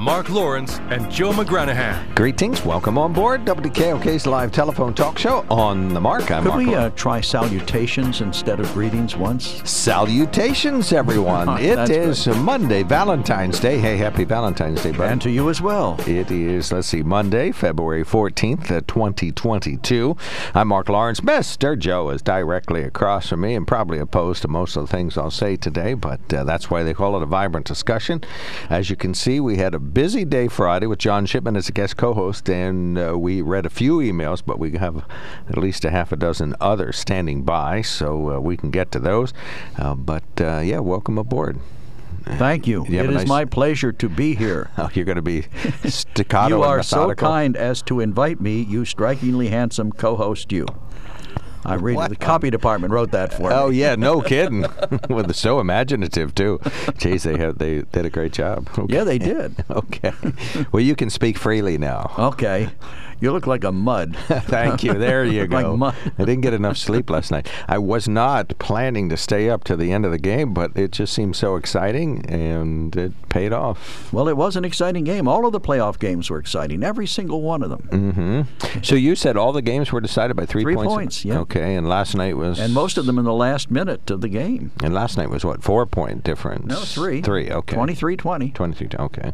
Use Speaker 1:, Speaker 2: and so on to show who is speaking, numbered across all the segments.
Speaker 1: Mark Lawrence and Joe McGranahan.
Speaker 2: Greetings. Welcome on board WKOK's live telephone talk show on the mark. I'm
Speaker 3: Could
Speaker 2: Mark
Speaker 3: we uh, try salutations instead of greetings once?
Speaker 2: Salutations, everyone. it
Speaker 3: That's
Speaker 2: is Monday, Valentine's Day. Hey, happy Valentine's Day, bud.
Speaker 3: And to you as well.
Speaker 2: It is, let's see, Monday, February 14th, uh, 2022. I'm Mark Lawrence. Mr. Joe is directly across from me and probably opposed to most of the things I'll say today, but uh, that's why they call it a vibrant discussion. As you can see, we had a busy day Friday with John Shipman as a guest co host, and uh, we read a few emails, but we have at least a half a dozen others standing by, so uh, we can get to those. Uh, but uh, yeah, welcome aboard.
Speaker 3: Thank you.
Speaker 2: You
Speaker 3: It
Speaker 2: a
Speaker 3: is my pleasure to be here.
Speaker 2: Oh, you're going to be staccato
Speaker 3: you are so kind as to invite me, you strikingly handsome co-host you. I read it. The copy department wrote that for
Speaker 2: Oh
Speaker 3: me.
Speaker 2: yeah, no kidding. With the so imaginative too. Jeez, they have they did a great job. Okay.
Speaker 3: Yeah, they did.
Speaker 2: Okay. Well, you can speak freely now.
Speaker 3: Okay. You look like a mud.
Speaker 2: Thank you. There you
Speaker 3: Like
Speaker 2: go.
Speaker 3: mu-
Speaker 2: I didn't get enough sleep last night. I was not planning to stay up to the end of the game, but it just seemed so exciting, and it paid off.
Speaker 3: Well, it was an exciting game. All of the playoff games were exciting. Every single one of them.
Speaker 2: Mm-hmm. So you said all the games were decided by three,
Speaker 3: Three
Speaker 2: points.
Speaker 3: points, yeah.
Speaker 2: Okay, and last night was
Speaker 3: And most of them in the last minute of the game.
Speaker 2: And last night was what four point difference?
Speaker 3: No, three.
Speaker 2: Three. Okay.
Speaker 3: 23-20.
Speaker 2: 23. Okay.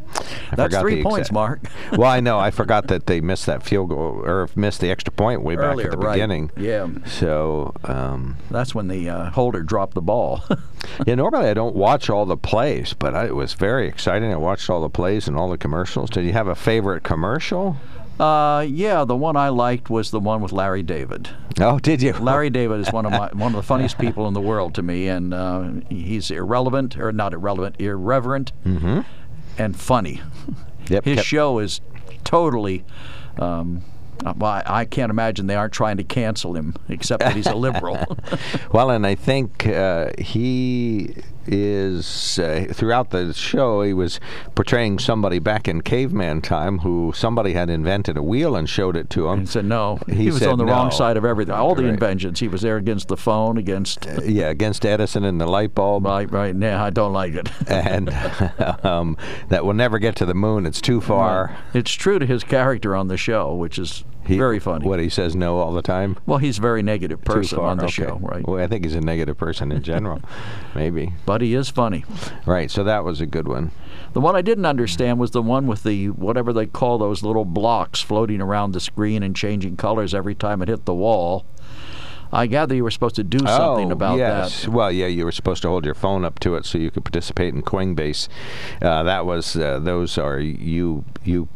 Speaker 2: I
Speaker 3: That's three points,
Speaker 2: exact-
Speaker 3: Mark.
Speaker 2: well, I know. I forgot that they missed that field goal or missed the extra point way back
Speaker 3: Earlier,
Speaker 2: at the
Speaker 3: right.
Speaker 2: beginning.
Speaker 3: Yeah.
Speaker 2: So, um,
Speaker 3: That's when the uh, holder dropped the ball.
Speaker 2: yeah, normally I don't watch all the plays, but I, it was very exciting. I watched all the plays and all the commercials. Did you have a favorite commercial?
Speaker 3: Uh, yeah, the one I liked was the one with Larry David.
Speaker 2: Oh, did you?
Speaker 3: Larry David is one of my one of the funniest people in the world to me, and uh, he's irrelevant or not irrelevant, irreverent, and funny.
Speaker 2: Yep,
Speaker 3: His
Speaker 2: kept-
Speaker 3: show is totally. Um, uh, well, I, I can't imagine they aren't trying to cancel him, except that he's a liberal.
Speaker 2: Well, and I think uh, he is uh, throughout the show he was portraying somebody back in caveman time who somebody had invented a wheel and showed it to him.
Speaker 3: and said no.
Speaker 2: He
Speaker 3: He, was on the wrong side of everything. All the
Speaker 2: Right.
Speaker 3: inventions. He was there against the phone, against.
Speaker 2: yeah, against Edison and the light bulb.
Speaker 3: Right, right. Nah, I don't like it.
Speaker 2: and um, that will never get to the moon. It's too far.
Speaker 3: It's true to his character on the show, which is
Speaker 2: He-
Speaker 3: very funny.
Speaker 2: What he says no all the time.
Speaker 3: Well, he's a very negative person on the
Speaker 2: okay.
Speaker 3: show, right?
Speaker 2: Well, I think he's a negative person in general. Maybe.
Speaker 3: But he is funny.
Speaker 2: Right. So that was a good one.
Speaker 3: The one I didn't understand was the one with the whatever they call those little blocks floating around the screen and changing colors every time it hit the wall. I gather you were supposed to do something
Speaker 2: oh,
Speaker 3: about
Speaker 2: yes.
Speaker 3: that.
Speaker 2: Well, yeah, you were supposed to hold your phone up to it so you could participate in Coinbase. Uh, that was uh, those are U U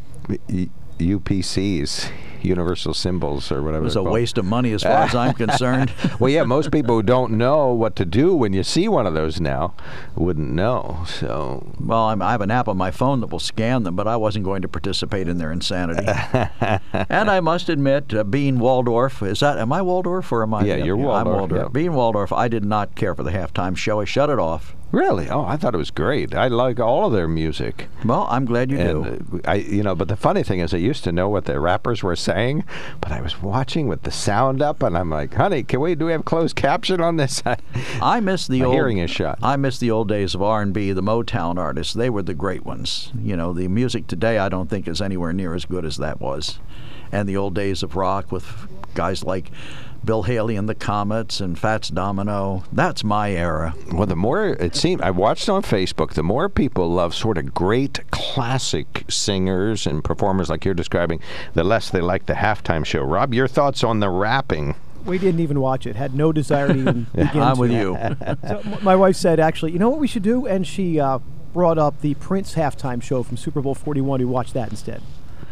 Speaker 2: UPCs, universal symbols or whatever.
Speaker 3: It was a
Speaker 2: called.
Speaker 3: waste of money as far as I'm concerned.
Speaker 2: well, yeah, most people who don't know what to do when you see one of those now wouldn't know. So,
Speaker 3: Well, I'm, I have an app on my phone that will scan them, but I wasn't going to participate in their insanity. and I must admit, uh, being Waldorf, is that am I Waldorf or am I?
Speaker 2: Yeah, you're Waldorf.
Speaker 3: I'm
Speaker 2: Waldorf, yeah.
Speaker 3: Being Waldorf, I did not care for the halftime show. I shut it off.
Speaker 2: really, oh, I thought it was great. I like all of their music.
Speaker 3: Well, I'm glad you do.
Speaker 2: And uh, I, you know, but the funny thing is, I used to know what the rappers were saying, but I was watching with the sound up, and I'm like, "Honey, can we do we have closed caption on this?"
Speaker 3: I miss the
Speaker 2: My
Speaker 3: old
Speaker 2: hearing is shot.
Speaker 3: I miss the old days of R&B, the Motown artists. They were the great ones. You know, the music today I don't think is anywhere near as good as that was. And the old days of rock with guys like Bill Haley and the Comets and Fats Domino. That's my era.
Speaker 2: Well, the more it seemed, I watched on Facebook, the more people love sort of great classic singers and performers like you're describing, the less they like the halftime show. Rob, your thoughts on the rapping?
Speaker 4: We didn't even watch it. Had no desire to even begin
Speaker 3: I'm
Speaker 4: to.
Speaker 3: with you.
Speaker 4: So my wife said, actually, you know what we should do? And she uh, brought up the Prince halftime show from Super Bowl 41. We watched that instead.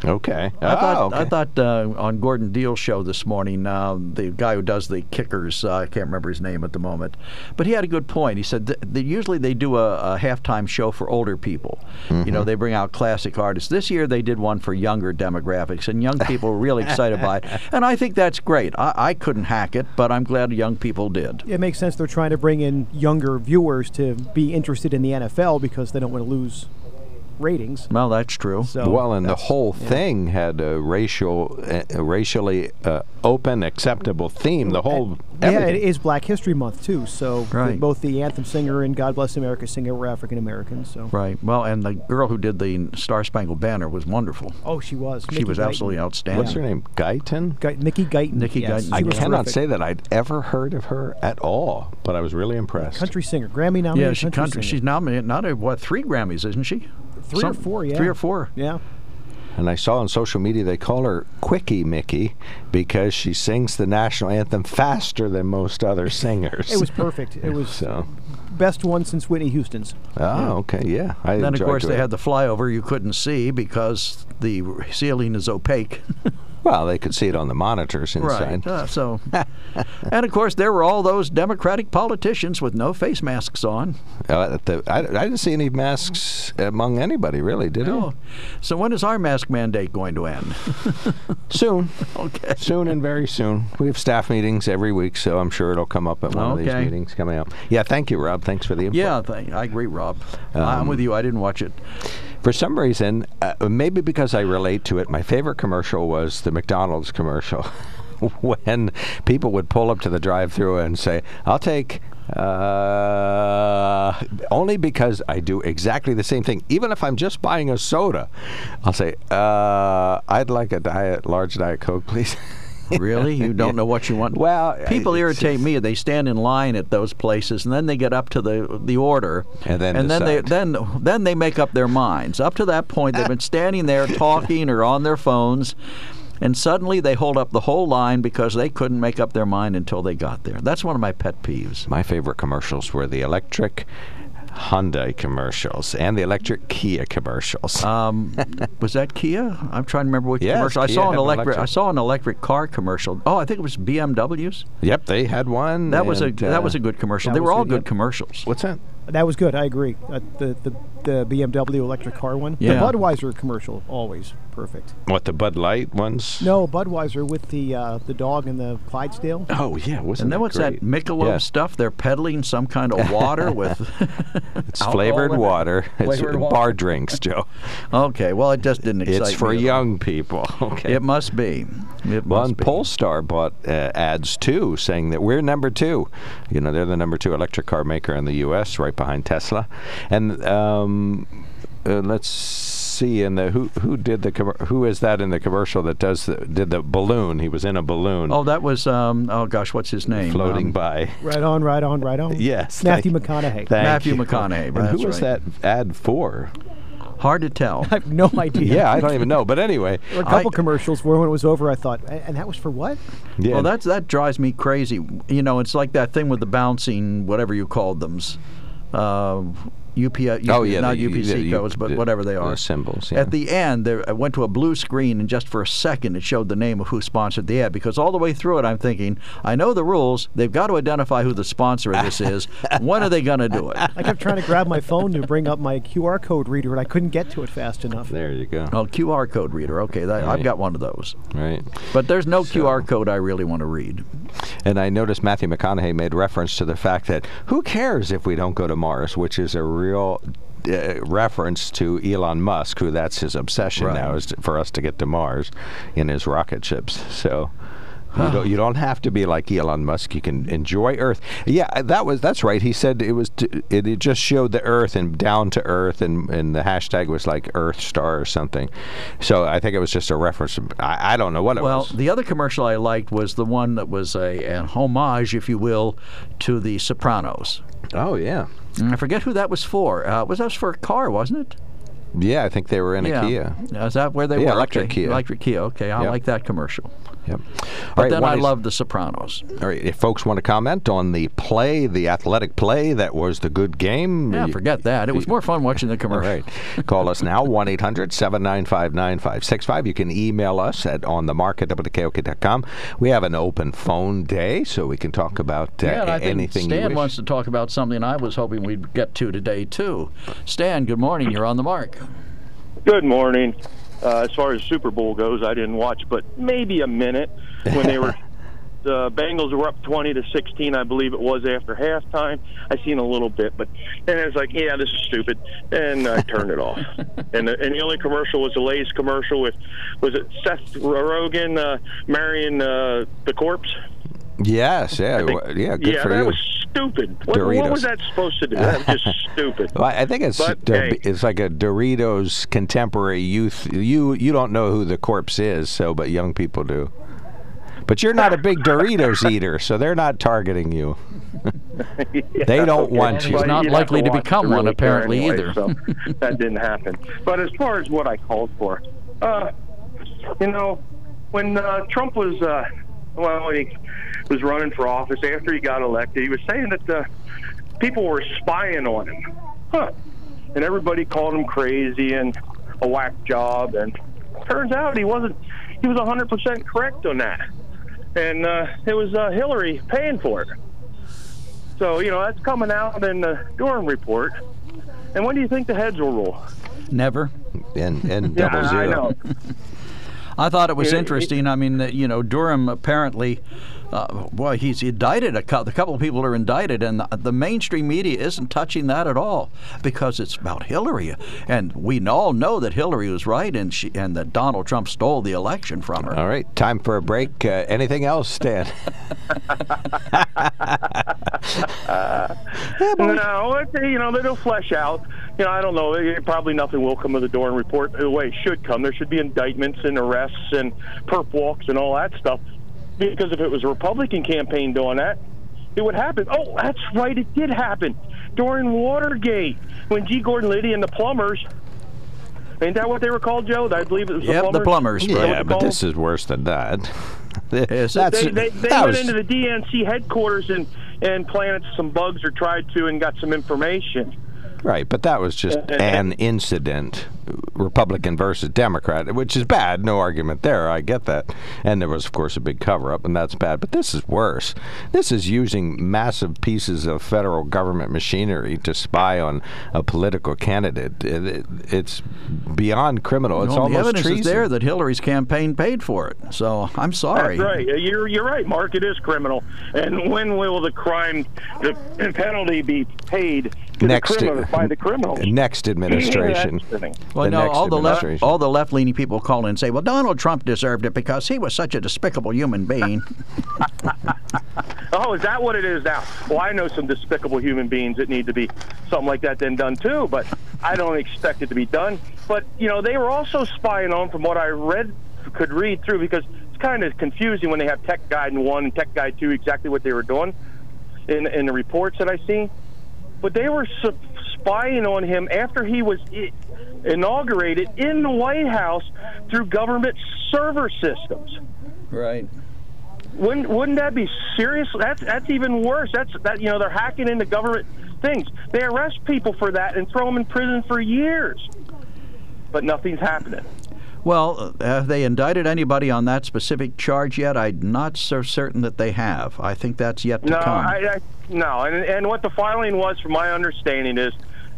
Speaker 2: Okay.
Speaker 3: I thought,
Speaker 2: oh, okay.
Speaker 3: I thought uh, on Gordon Deal's show this morning, uh, the guy who does the kickers, uh, I can't remember his name at the moment, but he had a good point. He said th- that usually they do a, a halftime show for older people. You know, they bring out classic artists. This year they did one for younger demographics, and young people were really excited by it. And I think that's great. I, I couldn't hack it, but I'm glad young people did.
Speaker 4: It makes sense. They're trying to bring in younger viewers to be interested in the NFL because they don't want to lose ratings.
Speaker 3: Well, that's true.
Speaker 4: So
Speaker 2: well, and the
Speaker 4: that's-
Speaker 2: whole thing had a racial, a racially uh, open, acceptable theme. The whole
Speaker 4: Yeah, it is Black History Month too. So the-
Speaker 3: Right.
Speaker 4: both the anthem singer and God Bless America singer were African Americans. So
Speaker 3: Right. Well, and the girl who did the Star Spangled Banner was wonderful.
Speaker 4: oh, she was.
Speaker 3: She
Speaker 4: Mickey
Speaker 3: was
Speaker 4: Guyton.
Speaker 3: absolutely outstanding.
Speaker 2: What's her name? Guyton.
Speaker 4: Guyton, Mickey Guyton.
Speaker 3: Mickey
Speaker 4: yes,
Speaker 3: Guyton.
Speaker 2: I cannot
Speaker 4: terrific.
Speaker 2: say that I'd ever heard of her at all, but I was really impressed.
Speaker 4: country singer, Grammy nominated
Speaker 3: Yeah, she
Speaker 4: country
Speaker 3: country.
Speaker 4: singer.
Speaker 3: She's nominated. Not a, what three Grammys, isn't she?
Speaker 4: Three
Speaker 3: Some-
Speaker 4: or four. Yeah,
Speaker 3: Three or four.
Speaker 4: Yeah.
Speaker 2: And I saw on social media they call her Quickie Mickey because she sings the national anthem faster than most other singers.
Speaker 4: It was perfect. It was
Speaker 2: so.
Speaker 4: best one since Whitney Houston's.
Speaker 2: Oh, okay, yeah. I
Speaker 3: Then of course they
Speaker 2: it.
Speaker 3: had the flyover you couldn't see because the ceiling is opaque.
Speaker 2: Well, they could see it on the monitors inside.
Speaker 3: right. Uh, so, and of course there were all those Democratic politicians with no face masks on.
Speaker 2: Uh, the, I, I didn't see any masks among anybody, really, did
Speaker 3: Oh, so when is our mask mandate going to end?
Speaker 2: Soon.
Speaker 3: okay.
Speaker 2: Soon and very soon. We have staff meetings every week, so I'm sure it'll come up at one of these meetings coming up. Yeah, thank you, Rob. Thanks for the input.
Speaker 3: Yeah, th- I agree, Rob. I'm
Speaker 2: Um,
Speaker 3: with you. I didn't watch it.
Speaker 2: For some reason, uh, maybe because I relate to it, my favorite commercial was the McDonald's commercial. when people would pull up to the drive-through and say, "I'll take," uh, only because I do exactly the same thing. Even if I'm just buying a soda, I'll say, uh, "I'd like a diet, large diet coke, please."
Speaker 3: Really? You don't know what you want?
Speaker 2: Well,
Speaker 3: people irritate
Speaker 2: just-
Speaker 3: me. They stand in line at those places, and then they get up to the the order,
Speaker 2: And then
Speaker 3: and then they then then they make up their minds. Up to that point, they've been standing there talking or on their phones, and suddenly they hold up the whole line because they couldn't make up their mind until they got there. That's one of my pet peeves.
Speaker 2: My favorite commercials were the electric Hyundai commercials and the electric Kia commercials.
Speaker 3: Um, was that Kia? I'm trying to remember which
Speaker 2: Yes,
Speaker 3: commercial. I
Speaker 2: Kia
Speaker 3: saw an
Speaker 2: had an
Speaker 3: electric, I saw an electric car commercial. Oh, I think it was BMWs.
Speaker 2: yep, they had one.
Speaker 3: That was a
Speaker 2: and,
Speaker 3: that was
Speaker 2: uh,
Speaker 3: a good commercial. They were all
Speaker 4: good,
Speaker 3: good
Speaker 4: yep.
Speaker 3: commercials.
Speaker 2: What's that?
Speaker 4: That was good. I agree. Uh, the, the the BMW electric car one.
Speaker 3: Yeah.
Speaker 4: The Budweiser commercial always perfect.
Speaker 2: What the Bud Light ones?
Speaker 4: No, Budweiser with the uh, the dog and the Clydesdale.
Speaker 2: Oh yeah, wasn't
Speaker 3: And then
Speaker 2: that
Speaker 3: what's
Speaker 2: great?
Speaker 3: that Michelob
Speaker 2: Yeah.
Speaker 3: stuff? They're peddling some kind of water with
Speaker 2: It's flavored
Speaker 3: in it?
Speaker 2: water. It's
Speaker 3: Flavored
Speaker 2: bar
Speaker 3: water.
Speaker 2: drinks, Joe.
Speaker 3: Okay, well, it just didn't excite
Speaker 2: it's for
Speaker 3: me. at all.
Speaker 2: young people. Okay.
Speaker 3: It must be. It
Speaker 2: Well,
Speaker 3: must
Speaker 2: and
Speaker 3: be.
Speaker 2: Polestar bought uh, ads too, saying that we're number two. You know, they're the number two electric car maker in the U.S., right behind Tesla. And um, uh, let's see, in the who who did the commer- who is that in the commercial that does the, did the balloon? He was in a balloon
Speaker 3: Oh, that was um, oh gosh, what's his name?
Speaker 2: floating
Speaker 3: Um,
Speaker 2: by.
Speaker 4: Right on, right on, right on.
Speaker 2: Yes,
Speaker 4: Matthew
Speaker 2: thank-
Speaker 4: McConaughey.
Speaker 2: Thank
Speaker 3: Matthew
Speaker 2: you.
Speaker 3: McConaughey,
Speaker 2: And who was
Speaker 3: right.
Speaker 2: that ad for?
Speaker 3: Hard to tell.
Speaker 4: I have no idea.
Speaker 2: Yeah, I don't even know. But anyway,
Speaker 4: a couple
Speaker 3: I-
Speaker 4: commercials where when it was over, I thought, and that was for what?
Speaker 2: yeah.
Speaker 3: Well, that's that drives me crazy. You know, it's like that thing with the bouncing, whatever you called them. Uh, UPS,
Speaker 2: Oh, yeah,
Speaker 3: not
Speaker 2: the-
Speaker 3: UPC
Speaker 2: the-
Speaker 3: codes, but
Speaker 2: the-
Speaker 3: whatever they
Speaker 2: the
Speaker 3: are.
Speaker 2: symbols, yeah.
Speaker 3: At the end, there, I went to a blue screen, and just for a second, it showed the name of who sponsored the ad. Because all the way through it, I'm thinking, I know the rules. They've got to identify who the sponsor of this is. when are they going to do it?
Speaker 4: I kept trying to grab my phone to bring up my QR code reader, and I couldn't get to it fast enough.
Speaker 2: there you go.
Speaker 3: Oh, QR code reader. Okay, that, I've got one of those.
Speaker 2: Right.
Speaker 3: But there's no
Speaker 2: So-
Speaker 3: QR code I really want to read.
Speaker 2: And I noticed Matthew McConaughey made reference to the fact that who cares if we don't go to Mars, which is a real uh, reference to Elon Musk, who that's his obsession
Speaker 3: Right.
Speaker 2: now is to, for us to get to Mars in his rocket ships. So. You don't, you don't have to be like Elon Musk. You can enjoy Earth. Yeah, that was that's right. He said it was to, it, it just showed the Earth and down to Earth, and, and the hashtag was like Earth Star or something. So I think it was just a reference. I, I don't know what it
Speaker 3: Well,
Speaker 2: was.
Speaker 3: Well, the other commercial I liked was the one that was a, a homage, if you will, to The Sopranos.
Speaker 2: Oh yeah,
Speaker 3: I forget who that was for. Uh, was that for a car, wasn't it?
Speaker 2: yeah. I think they were in a
Speaker 3: yeah.
Speaker 2: Kia.
Speaker 3: Is that where they
Speaker 2: Yeah,
Speaker 3: were?
Speaker 2: electric
Speaker 3: Okay,
Speaker 2: Kia.
Speaker 3: Electric Kia. Okay, I
Speaker 2: Yep.
Speaker 3: like that commercial.
Speaker 2: Yep.
Speaker 3: But
Speaker 2: All right,
Speaker 3: then I
Speaker 2: is-
Speaker 3: love The Sopranos.
Speaker 2: All right, if folks want to comment on the play, the athletic play that was the good game,
Speaker 3: Yeah,
Speaker 2: you-
Speaker 3: forget that. It was more fun watching the
Speaker 2: All
Speaker 3: commercial.
Speaker 2: right. Call us now, 1 800 795 9565. You can email us at onthemark at WKOK.com. We have an open phone day, so we can talk about uh,
Speaker 3: Yeah, and I think
Speaker 2: anything you
Speaker 3: Stan
Speaker 2: wish.
Speaker 3: wants to talk about something I was hoping we'd get to today, too. Stan, good morning. You're on the mark.
Speaker 5: Good morning. Uh, as far as Super Bowl goes, I didn't watch, but maybe a minute when they were. The Bengals were up 20 to 16, I believe it was after halftime. I seen a little bit, but and I was like, "Yeah, this is stupid," and I turned it off. And the, and the only commercial was the Lay's commercial with was it Seth Rogen uh, marrying uh, the corpse?
Speaker 2: Yes, yeah, yeah, good
Speaker 5: yeah,
Speaker 2: for
Speaker 5: that
Speaker 2: you.
Speaker 5: was stupid. What, what was that supposed to do? That was just stupid.
Speaker 2: Well, I think it's
Speaker 5: But,
Speaker 2: Dor-
Speaker 5: hey.
Speaker 2: it's like a Doritos contemporary youth. You you don't know who the corpse is, so but young people do. But you're not a big Doritos eater, so they're not targeting you. They don't want you.
Speaker 3: He's not
Speaker 5: you'd
Speaker 3: likely to
Speaker 5: watch
Speaker 3: become
Speaker 5: to
Speaker 3: one,
Speaker 5: really care
Speaker 3: apparently,
Speaker 5: anyway,
Speaker 3: either.
Speaker 5: So that didn't happen. But as far as what I called for, uh, you know, when uh, Trump was, uh, well, he was running for office after he got elected, he was saying that the people were spying on him. Huh. And everybody called him crazy and a whack job. And turns out he wasn't, he was 100% correct on that. And uh, it was uh, Hillary paying for it. So, you know, that's coming out in the Durham report. And when do you think the heads will roll?
Speaker 3: Never.
Speaker 2: And and
Speaker 5: Yeah,
Speaker 2: double
Speaker 5: I
Speaker 2: zero.
Speaker 5: know.
Speaker 3: I thought it was interesting. I mean, you know, Durham apparently, uh, well, he's indicted a couple. The couple of people are indicted, and the, the mainstream media isn't touching that at all because it's about Hillary, and we all know that Hillary was right, and she and that Donald Trump stole the election from her.
Speaker 2: All right, time for a break. Uh, anything else, Stan?
Speaker 5: No, it, you know, they'll flesh out. You know, I don't know. Probably nothing will come of the Durham report the way it should come. There should be indictments and arrests and perp walks and all that stuff. Because if it was a Republican campaign doing that, it would happen. Oh, that's right. It did happen during Watergate when G. Gordon Liddy and the plumbers. Ain't that what they were called, Joe? I believe it was
Speaker 3: Yep,
Speaker 5: the
Speaker 3: the
Speaker 5: plumbers.
Speaker 3: plumbers.
Speaker 5: Is that
Speaker 2: yeah, but this is worse than that.
Speaker 3: Yes.
Speaker 2: That's
Speaker 5: they they, they
Speaker 2: that
Speaker 5: went
Speaker 2: was-
Speaker 5: into the DNC headquarters and and planted some bugs or tried to and got some information.
Speaker 2: Right, but that was just
Speaker 5: Uh, uh,
Speaker 2: an incident, Republican versus Democrat, which is bad. No argument there. I get that. And there was, of course, a big cover up, and that's bad. But this is worse. This is using massive pieces of federal government machinery to spy on a political candidate. It, it, it's beyond criminal. It's
Speaker 3: Well, the
Speaker 2: almost
Speaker 3: evidence
Speaker 2: treason.
Speaker 3: is there that Hillary's campaign paid for it. So I'm sorry.
Speaker 5: That's right. Uh, You're you're right, Mark. It is criminal. And when will the crime, the penalty be paid to
Speaker 2: Next-
Speaker 5: the criminal by the criminals?
Speaker 2: Next administration.
Speaker 5: That's the thing.
Speaker 3: Well,
Speaker 2: the
Speaker 3: no, all the left, all the left-leaning people call in and say, "Well, Donald Trump deserved it because he was such a despicable human being."
Speaker 5: Oh, is that what it is now? Well, I know some despicable human beings that need to be something like that then done too, but I don't expect it to be done. But you know, they were also spying on, from what I read, could read through, because it's kind of confusing when they have Tech Guide one and Tech Guide two exactly what they were doing in in the reports that I seen. But they were spying on him after he was I- inaugurated in the White House through government server systems.
Speaker 3: right.
Speaker 5: Wouldn't wouldn't that be serious? That's that's even worse. That's that you know they're hacking into government things. They arrest people for that and throw them in prison for years, but nothing's happening.
Speaker 3: Well, have they indicted anybody on that specific charge yet? I'm not so certain that they have. I think that's yet to
Speaker 5: No,
Speaker 3: come.
Speaker 5: I, I no, and and what the filing was, from my understanding, is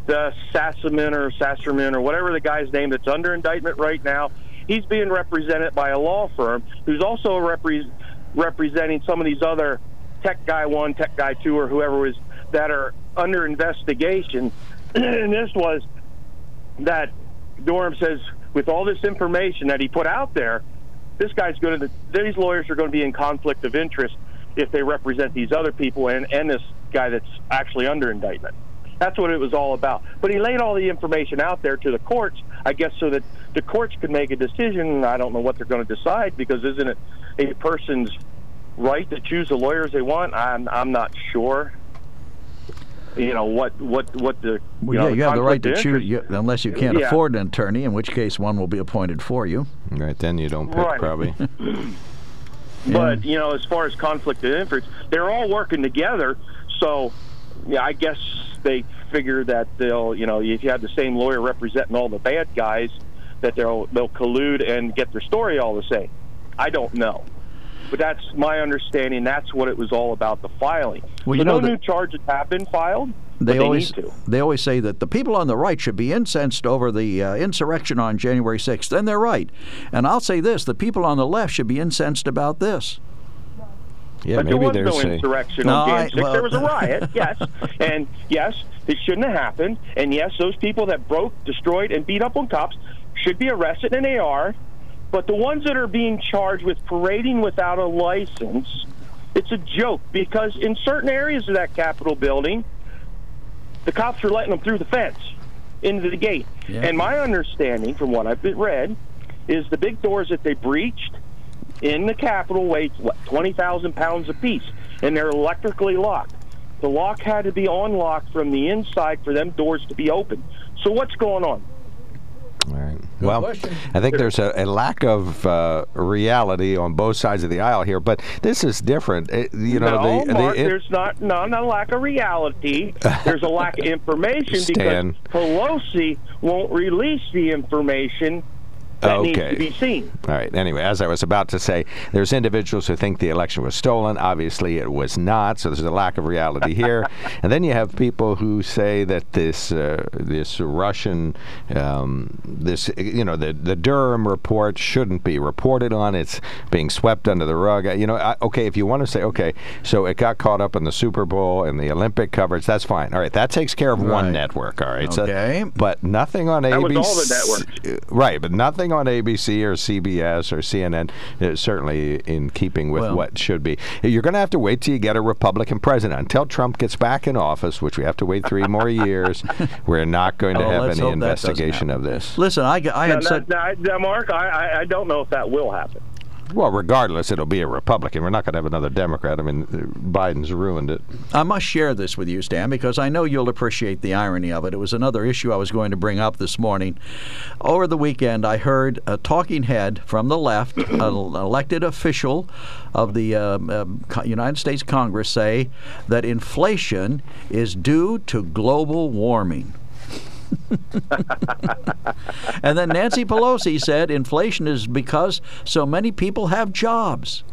Speaker 5: the Sassaman or Sasserman or whatever the guy's name that's under indictment right now. He's being represented by a law firm who's also repre- representing some of these other tech guy one, tech guy two, or whoever was that are under investigation. and this was that Durham says with all this information that he put out there, this guy's going to these lawyers are going to be in conflict of interest if they represent these other people and, and this guy that's actually under indictment. That's what it was all about. But he laid all the information out there to the courts, I guess, so that the courts could make a decision. I don't know what they're going to decide because isn't it a person's right to choose the lawyers they want? I'm I'm not sure. You know what what what the
Speaker 3: well,
Speaker 5: you know,
Speaker 3: yeah, you have the right to choose, you, unless you can't
Speaker 5: Yeah.
Speaker 3: afford an attorney, in which case one will be appointed for you.
Speaker 2: Right then, you don't pick
Speaker 5: Right.
Speaker 2: probably.
Speaker 5: But you know, as far as conflict of interest, they're all working together. So, yeah, I guess they figure that they'll, you know, if you have the same lawyer representing all the bad guys, that they'll they'll collude and get their story all the same. I don't know, but that's my understanding. That's what it was all about. The filing.
Speaker 3: Well,
Speaker 5: so
Speaker 3: you know
Speaker 5: no
Speaker 3: that-
Speaker 5: new charges have been filed. but
Speaker 3: They
Speaker 5: they
Speaker 3: always
Speaker 5: need to.
Speaker 3: they always say that the people on the right should be incensed over the uh, insurrection on January 6th, and they're right. And I'll say this: the people on the left should be incensed about this.
Speaker 2: Yeah,
Speaker 5: but there
Speaker 2: maybe
Speaker 5: was
Speaker 2: there's
Speaker 5: no
Speaker 2: a,
Speaker 5: insurrection
Speaker 3: No,
Speaker 5: on
Speaker 3: I-
Speaker 5: Jan 6.
Speaker 3: well-
Speaker 5: there was a riot, yes. And yes, it shouldn't have happened. And yes, those people that broke, destroyed, and beat up on cops should be arrested, and they are. But the ones that are being charged with parading without a license, it's a joke because in certain areas of that Capitol building, the cops are letting them through the fence into the gate.
Speaker 3: Yeah.
Speaker 5: And my understanding, from what I've read, is the big doors that they breached in the Capitol weighed what twenty thousand pounds apiece, and they're electrically locked. The lock had to be unlocked from the inside for them doors to be open. So what's going on?
Speaker 2: All right. Well,
Speaker 3: question.
Speaker 2: I think there's a, a lack of uh, reality on both sides of the aisle here, but this is different. It- you know,
Speaker 5: no,
Speaker 2: the,
Speaker 5: Mark,
Speaker 2: the, it-
Speaker 5: there's not not a lack of reality. There's a lack of information
Speaker 2: Stan.
Speaker 5: because Pelosi won't release the information that needs
Speaker 2: Okay.
Speaker 5: to be seen.
Speaker 2: All right. Anyway, as I was about to say, there's individuals who think the election was stolen. Obviously, it was not. So there's a lack of reality here. and then you have people who say that this uh, this Russian um, this you know the the Durham report shouldn't be reported on. It's being swept under the rug. Uh, You know, I, okay, if you want to say okay, so it got caught up in the Super Bowl and the Olympic coverage, that's fine. All right, that takes care of
Speaker 3: Right.
Speaker 2: one network. All right. So-
Speaker 3: Okay.
Speaker 2: but nothing on
Speaker 5: That
Speaker 2: ABC.
Speaker 5: was all the networks.
Speaker 2: Right, but nothing on ABC or CBS or CNN is uh, certainly in keeping with
Speaker 3: Well-
Speaker 2: what should be. You're going to have to wait till you get a Republican president. Until Trump gets back in office, which we have to wait three more years, we're not going to
Speaker 3: Oh,
Speaker 2: have any
Speaker 3: hope that doesn't
Speaker 2: investigation of this.
Speaker 3: Listen, I, I
Speaker 5: Now,
Speaker 3: had said.
Speaker 5: now, now, Mark, I, I, I don't know if that will happen.
Speaker 2: Well, regardless, it'll be a Republican. We're not going to have another Democrat. I mean, Biden's ruined it.
Speaker 3: I must share this with you, Stan, because I know you'll appreciate the irony of it. It was another issue I was going to bring up this morning. Over the weekend, I heard a talking head from the left, an elected official of the um, um, United States Congress, say that inflation is due to global warming. and then Nancy Pelosi said inflation is because so many people have jobs.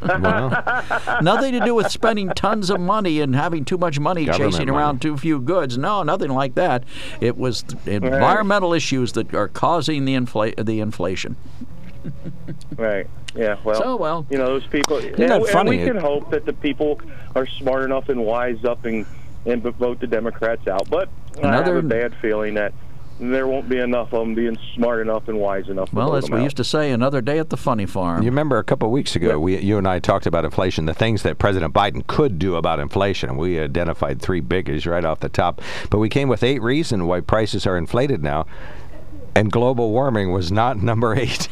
Speaker 2: Well,
Speaker 3: Nothing to do with spending tons of money and having too much money
Speaker 2: Government
Speaker 3: chasing
Speaker 2: money.
Speaker 3: around too few goods. No, nothing like that. It was th- environmental issues that are causing the infla- the inflation.
Speaker 5: Right. Yeah. Well.
Speaker 3: So, well.
Speaker 5: you know those people. and,
Speaker 2: that
Speaker 5: and
Speaker 2: funny?
Speaker 5: we can hope that the people are smart enough and wise up and and vote the Democrats out. But I
Speaker 3: Another-
Speaker 5: have a bad feeling that there won't be enough of them being smart enough and wise enough. To
Speaker 3: Well, as we
Speaker 5: out.
Speaker 3: used to say, another day at the funny farm.
Speaker 2: You remember a couple of weeks ago, we, you and I talked about inflation, the things that President Biden could do about inflation, and we identified three biggies right off the top. But we came with eight reasons why prices are inflated now, and global warming was not number eight.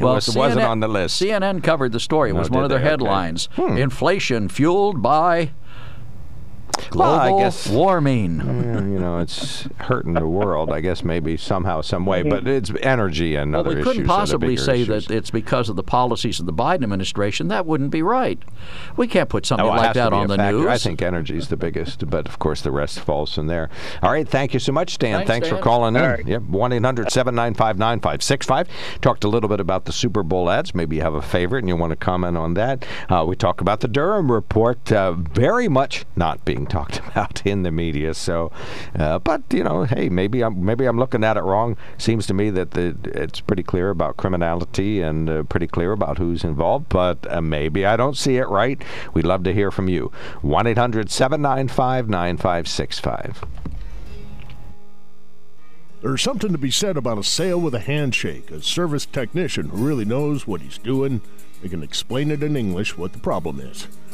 Speaker 2: It
Speaker 3: well,
Speaker 2: was, wasn't on the list.
Speaker 3: CNN covered the story. It was one of their
Speaker 2: they? Okay.
Speaker 3: headlines.
Speaker 2: Hmm.
Speaker 3: Inflation fueled by global
Speaker 2: Well, I guess-
Speaker 3: warming.
Speaker 2: Yeah, you know, it's hurting the world, I guess, maybe somehow, some way. But it's energy and
Speaker 3: Well,
Speaker 2: other
Speaker 3: we couldn't
Speaker 2: are
Speaker 3: possibly say
Speaker 2: issues.
Speaker 3: that it's because of the policies of the Biden administration. That wouldn't be right. We can't put something
Speaker 2: Oh,
Speaker 3: like that on the
Speaker 2: factor.
Speaker 3: news.
Speaker 2: I think energy is the biggest, but of course the rest falls in there. All right, thank you so much, Stan.
Speaker 3: Thanks,
Speaker 2: for
Speaker 3: Stan.
Speaker 2: calling in.
Speaker 5: All right.
Speaker 2: Yep, one 9565 Talked a little bit about the Super Bowl ads. Maybe you have a favorite and you want to comment on that. Uh, we talk about the Durham report, uh, very much not being talked about in the media. So, uh, but you know, hey, maybe I'm maybe I'm looking at it wrong. Seems to me that the, it's pretty clear about criminality and uh, pretty clear about who's involved. But uh, maybe I don't see it right. We'd love to hear from you. One 795 9565
Speaker 6: There's something to be said about a sale with a handshake, a service technician who really knows what he's doing. They can explain it in English what the problem is.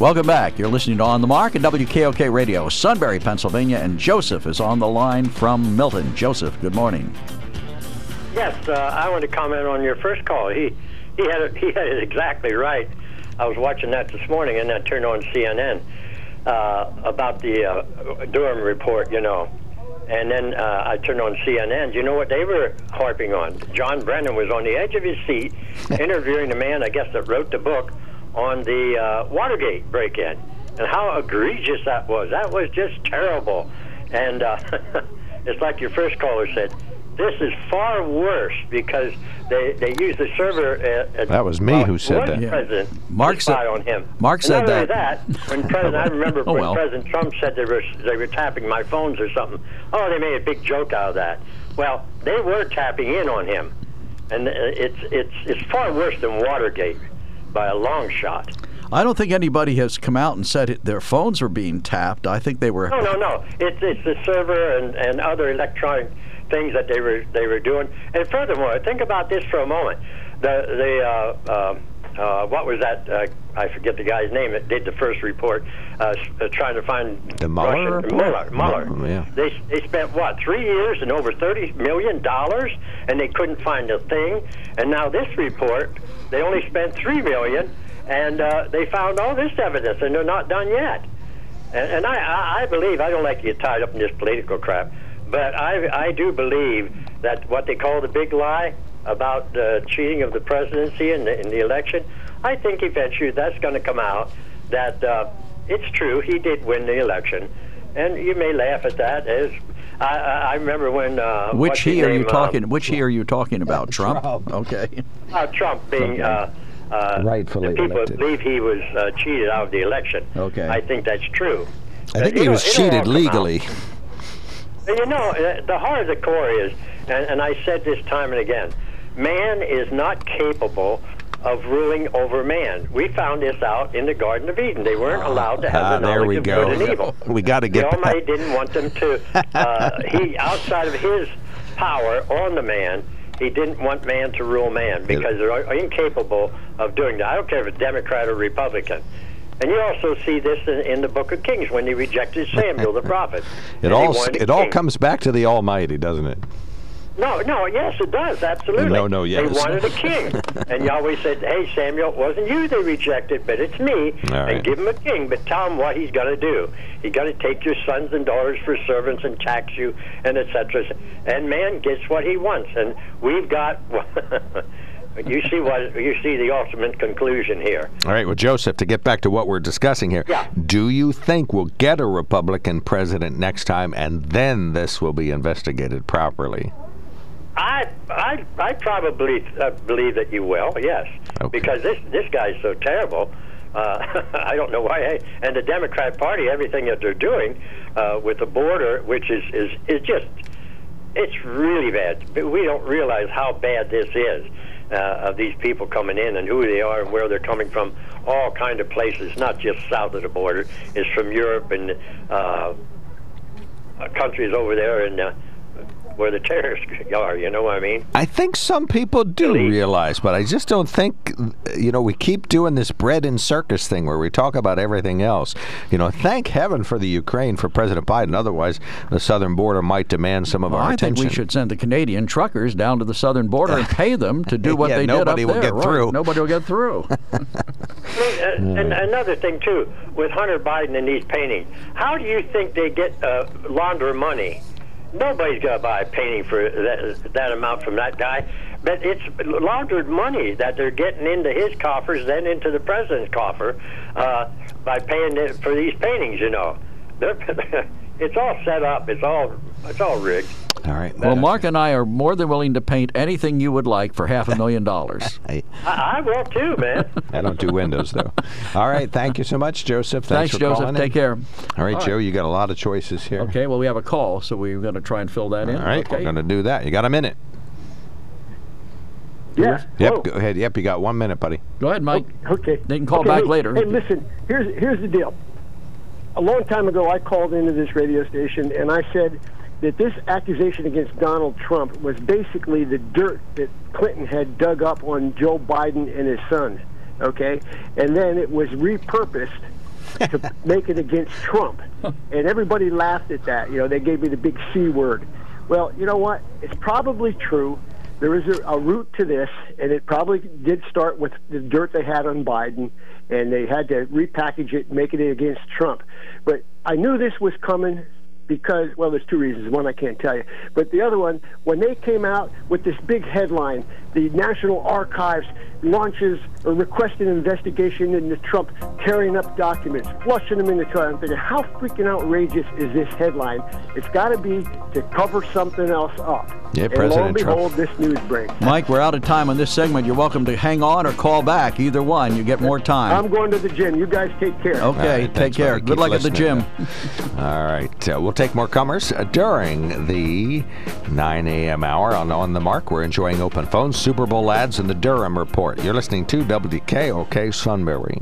Speaker 3: Welcome back. You're listening to On the Mark at WKOK Radio, Sunbury, Pennsylvania, and Joseph is on the line from Milton. Joseph, good morning.
Speaker 7: Yes, uh, I want to comment on your first call. He he had it, he had it exactly right. I was watching that this morning, and I turned on CNN uh, about the uh, Durham report, you know. And then uh, I turned on CNN. Do you know what they were harping on? John Brennan was on the edge of his seat interviewing the man, I guess, that wrote the book on the uh, Watergate break-in and how egregious that was. That was just terrible. And uh, it's like your first caller said, this is far worse because they, they use the server. Uh, uh
Speaker 2: that was me who said
Speaker 7: that.
Speaker 2: Yeah.
Speaker 7: President
Speaker 3: Mark
Speaker 7: said on him.
Speaker 3: Mark
Speaker 7: and
Speaker 3: said
Speaker 7: not
Speaker 3: that.
Speaker 7: Only that. When President, I remember
Speaker 3: oh,
Speaker 7: when
Speaker 3: well.
Speaker 7: President Trump said they were they were tapping my phones or something. Oh, they made a big joke out of that. Well, they were tapping in on him, and uh, it's it's it's far worse than Watergate by a long shot.
Speaker 3: I don't think anybody has come out and said it, their phones were being tapped. I think they were.
Speaker 7: No, no, no. It's it's the server and, and other electronic things that they were they were doing. And furthermore, think about this for a moment. The the uh, uh, uh, what was that? Uh, I forget the guy's name that did the first report, uh, uh, trying to find
Speaker 2: the Mueller
Speaker 7: Russian, Mueller. Mueller.
Speaker 2: Mueller yeah.
Speaker 7: They they spent what three years and over thirty million dollars, and they couldn't find a thing. And now this report, they only spent three million, and uh, they found all this evidence, and they're not done yet. And, and I, I I believe I don't like to get tied up in this political crap, but I I do believe that what they call the big lie about the cheating of the presidency in the, in the election, I think eventually that's going to come out that uh, it's true he did win the election, and you may laugh at that as. I, I remember when. Uh,
Speaker 3: which he
Speaker 7: his
Speaker 3: are you talking?
Speaker 7: Um,
Speaker 3: which he are you talking about? Trump.
Speaker 2: Trump.
Speaker 3: Okay.
Speaker 7: uh, Trump being. Uh, uh,
Speaker 2: Rightfully
Speaker 7: the people
Speaker 2: elected.
Speaker 7: believe he was uh, cheated out of the election.
Speaker 3: Okay.
Speaker 7: I think that's true.
Speaker 2: I think
Speaker 7: Uh,
Speaker 2: he
Speaker 7: it'll-
Speaker 2: was
Speaker 7: it'll
Speaker 2: cheated
Speaker 7: come out.
Speaker 2: legally.
Speaker 7: You know, uh, the heart of the core is, and, and I said this time and again, man is not capable of ruling over man. We found this out in the Garden of Eden. They weren't allowed to have
Speaker 2: Ah,
Speaker 7: the knowledge of
Speaker 2: go.
Speaker 7: good and evil.
Speaker 2: We got to
Speaker 7: The
Speaker 2: get
Speaker 7: Almighty
Speaker 2: that.
Speaker 7: didn't want them to. Uh, he outside of his power on the man. He didn't want man to rule man because they're incapable of doing that. I don't care if it's Democrat or Republican. And you also see this in, in the Book of Kings when they rejected Samuel the prophet.
Speaker 2: It all it all
Speaker 7: king.
Speaker 2: comes back to the Almighty, doesn't it?
Speaker 7: No, no, yes, it does, absolutely.
Speaker 2: No, no, yes.
Speaker 7: They wanted a king. and Yahweh said, hey, Samuel, it wasn't you they rejected, but it's me.
Speaker 2: Right.
Speaker 7: And give him a king, but tell him what he's going to do. He's going to take your sons and daughters for servants and tax you, and etc. And man gets what he wants. And we've got. you see what you see the ultimate conclusion here.
Speaker 2: All right, well, Joseph, to get back to what we're discussing here,
Speaker 7: Yeah.
Speaker 2: do you think we'll get a Republican president next time and then this will be investigated properly?
Speaker 7: I I I probably uh, believe that you will. Yes,
Speaker 2: Okay.
Speaker 7: because this this guy's so terrible. Uh, I don't know why. And the Democrat Party, everything that they're doing uh, with the border, which is is is just it's really bad. But We don't realize how bad this is. Uh, of these people coming in and who they are and where they're coming from, all kind of places, not just south of the border. It's from Europe and uh, uh, countries over there and uh, where the terrorists are. You know what I mean?
Speaker 2: I think some people do
Speaker 7: Elite.
Speaker 2: realize, but I just don't think, you know, we keep doing this bread and circus thing where we talk about everything else. You know, thank heaven for the Ukraine, for President Biden. Otherwise, the southern border might demand some of
Speaker 3: Well,
Speaker 2: our
Speaker 3: I think we should send the Canadian truckers down to the southern border and pay them to do what
Speaker 2: Yeah,
Speaker 3: they did up there.
Speaker 2: nobody will
Speaker 3: there.
Speaker 2: get
Speaker 3: Right.
Speaker 2: through.
Speaker 3: Nobody will get through.
Speaker 7: I mean, uh, and another thing too, with Hunter Biden and these paintings, how do you think they get uh, launder money? Nobody's going to buy a painting for that, that amount from that guy. But it's laundered money that they're getting into his coffers, then into the president's coffer uh, by paying for these paintings. You know, they're, it's all set up. It's all it's all rigged.
Speaker 2: All right.
Speaker 3: Well, Mark and I are more than willing to paint anything you would like for half a million dollars.
Speaker 2: I,
Speaker 7: I, I will too, man.
Speaker 2: I don't do windows though. All right. Thank you so much, Joseph. Thanks,
Speaker 3: Thanks,
Speaker 2: for
Speaker 3: Joseph.
Speaker 2: calling
Speaker 3: Take
Speaker 2: in.
Speaker 3: care.
Speaker 2: All right, Joe. You got a lot of choices here.
Speaker 3: Okay, well, we have a call, so we're going to try and fill that in.
Speaker 2: All right.
Speaker 3: Okay.
Speaker 2: We're going to do that. You got a minute.
Speaker 8: Yes.
Speaker 2: Yep.
Speaker 8: Hello.
Speaker 2: Go ahead. Yep. You got one minute, buddy.
Speaker 3: Go ahead, Mike.
Speaker 8: Oh, okay.
Speaker 3: They can call
Speaker 8: Okay,
Speaker 3: back
Speaker 8: hey,
Speaker 3: later.
Speaker 8: Hey, listen. Here's here's the deal. A long time ago, I called into this radio station and I said that this accusation against Donald Trump was basically the dirt that Clinton had dug up on Joe Biden and his son. Okay, and then it was repurposed to make it against Trump, and everybody laughed at that. You know, they gave me the big C word. Well, you know what? It's probably true. There is a, a root to this, and it probably did start with the dirt they had on Biden, and they had to repackage it, make it against Trump. But I knew this was coming because, well, there's two reasons. One I can't tell you, but the other one, when they came out with this big headline, the National Archives launches or requests an investigation into Trump tearing up documents, flushing them in the toilet. I'm thinking, how freaking outrageous is this headline? It's got to be to cover something else up.
Speaker 2: Yeah,
Speaker 8: and lo
Speaker 2: President
Speaker 8: and
Speaker 2: Trump.
Speaker 8: behold, this news breaks.
Speaker 3: Mike, we're out of time on this segment. You're welcome to hang on or call back. Either one, you get more time.
Speaker 8: I'm going to the gym. You guys take care.
Speaker 3: okay,
Speaker 2: All right,
Speaker 3: take care.
Speaker 2: buddy.
Speaker 3: Good
Speaker 2: Keep
Speaker 3: luck at the gym.
Speaker 2: All right. Uh, we'll take more comers during the 9 a.m. hour on On the Mark. We're enjoying open phones, Super Bowl ads, and the Durham Report. You're listening to WKOK Sunbury.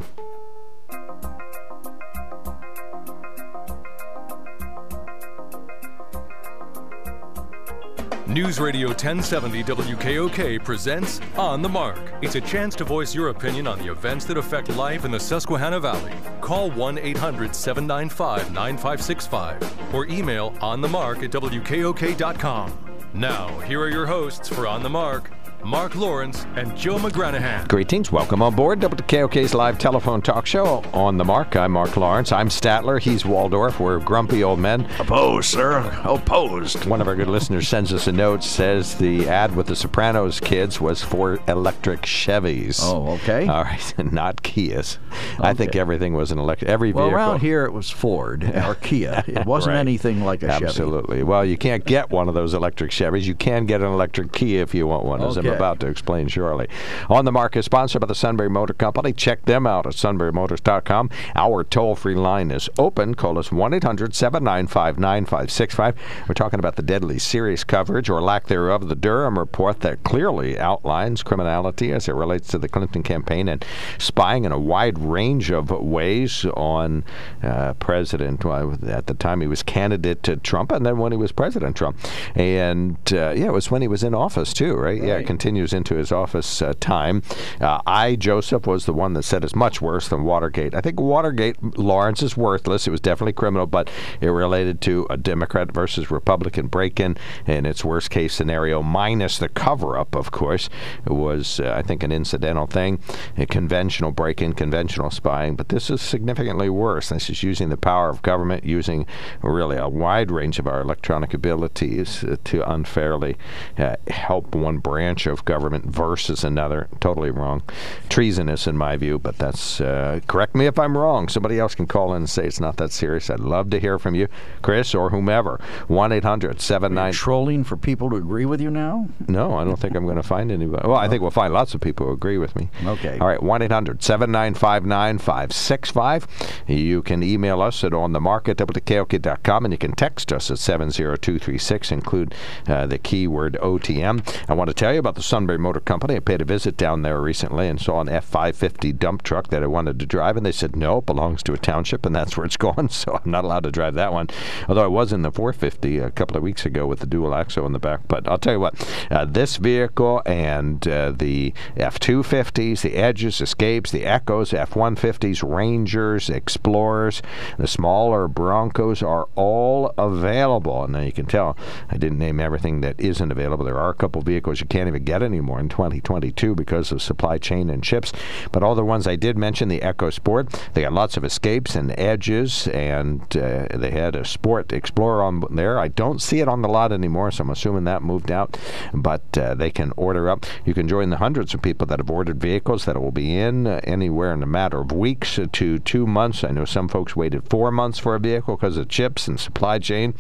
Speaker 1: News Radio 1070 WKOK presents On the Mark. It's a chance to voice your opinion on the events that affect life in the Susquehanna Valley. Call 1 800 795 9565 or email onthemark at WKOK.com. Now, here are your hosts for On the Mark Mark Lawrence and Joe McGranahan.
Speaker 2: Greetings. Welcome on board WKOK's live telephone talk show on the Mark. I'm Mark Lawrence. I'm Statler. He's Waldorf. We're grumpy old men.
Speaker 3: Opposed, sir. Opposed.
Speaker 2: One of our good listeners sends us a note, says the ad with the Sopranos kids was for electric Chevys.
Speaker 3: Oh, okay.
Speaker 2: All right, not Kias. I think everything was an electric. Every vehicle.
Speaker 3: Well, around here it was Ford or Kia. It wasn't
Speaker 2: Right.
Speaker 3: anything like a Chevy.
Speaker 2: Absolutely. Well, you can't get one of those electric Chevys. You can get an electric Kia if you want one, as I'm about to explain shortly. On the Mark is sponsored by the Sunbury Motor Company. Check them out at sunburymotors.com. Our toll free line is open. Call us 1 800 795 9565. We're talking about the deadly serious coverage or lack thereof of the Durham report that clearly outlines criminality as it relates to the Clinton campaign and spying in a wide range of ways on uh, President. Well, at the time, he was candidate to Trump, and then when he was President Trump. And uh, yeah, it was when he was in office, too, right? Yeah, it continues into his office uh, time. Uh, I, Joseph, was the one that said it's much worse than Watergate. I think Watergate, Lawrence, is worthless. It was definitely criminal, but it related to a Democrat versus Republican break in, In its worst case scenario, minus the cover up, of course, it was, uh, I think, an incidental thing, a conventional break in, conventional spying. But this is significantly worse. This is using the power of government, using really a wide range of our electronic abilities uh, to unfairly uh, help one branch of government versus another. Totally wrong. Treasonous, in my view, but that's, uh, correct me if I'm wrong. Somebody else can call in and say it's not that serious. I'd love to hear from you, Chris or whomever. 1 800 79
Speaker 3: Trolling for people to agree with you now?
Speaker 2: no, I don't think I'm going to find anybody. Well, I think we'll find lots of people who agree with me.
Speaker 3: Okay.
Speaker 2: All right, 1 800 795 9565. You can email us at onthemark at WKOK.com and you can text us at 70236. Include uh, the keyword OTM. I want to tell you about the Sunbury Motor Company. I paid a visit down there recently and saw an F 550 dump truck that I wanted to drive, and they said, no, it belongs to a township, and that's where it's going, so I'm not allowed to drive that one. Although I was in the 450 a couple of weeks ago with the dual axle in the back. But I'll tell you what, uh, this vehicle and uh, the F 250s, the Edges, Escapes, the Echoes, F 150s, Rangers, Explorers, the smaller Broncos are all available. And now you can tell I didn't name everything that isn't available. There are a couple vehicles you can't even get anymore in 2022 because of supply chain and chips. But all the ones I did mention, the EcoSport, they got lots of escapes and edges, and uh, they had a Sport Explorer on there. I don't see it on the lot anymore, so I'm assuming that moved out. But uh, they can order up. You can join the hundreds of people that have ordered vehicles that will be in uh, anywhere in a matter of weeks to two months. I know some folks waited four months for a vehicle because of chips and supply chain.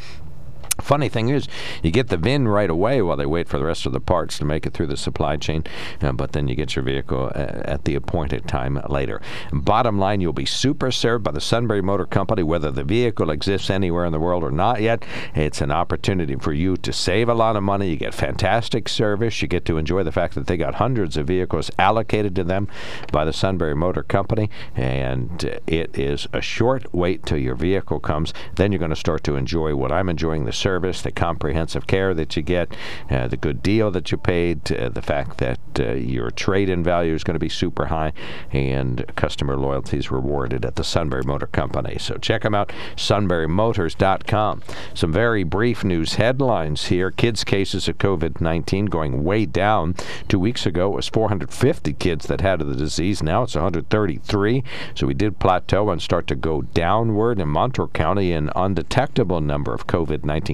Speaker 2: Funny thing is, you get the VIN right away while they wait for the rest of the parts to make it through the supply chain, uh, but then you get your vehicle uh, at the appointed time later. Bottom line, you'll be super served by the Sunbury Motor Company, whether the vehicle exists anywhere in the world or not yet. It's an opportunity for you to save a lot of money. You get fantastic service. You get to enjoy the fact that they got hundreds of vehicles allocated to them by the Sunbury Motor Company, and it is a short wait till your vehicle comes. Then you're going to start to enjoy what I'm enjoying this service, the comprehensive care that you get, uh, the good deal that you paid, uh, the fact that uh, your trade-in value is going to be super high, and customer loyalty is rewarded at the Sunbury Motor Company. So check them out, sunburymotors.com. Some very brief news headlines here. Kids' cases of COVID-19 going way down. Two weeks ago, it was 450 kids that had the disease. Now it's 133. So we did plateau and start to go downward in Montour County, an undetectable number of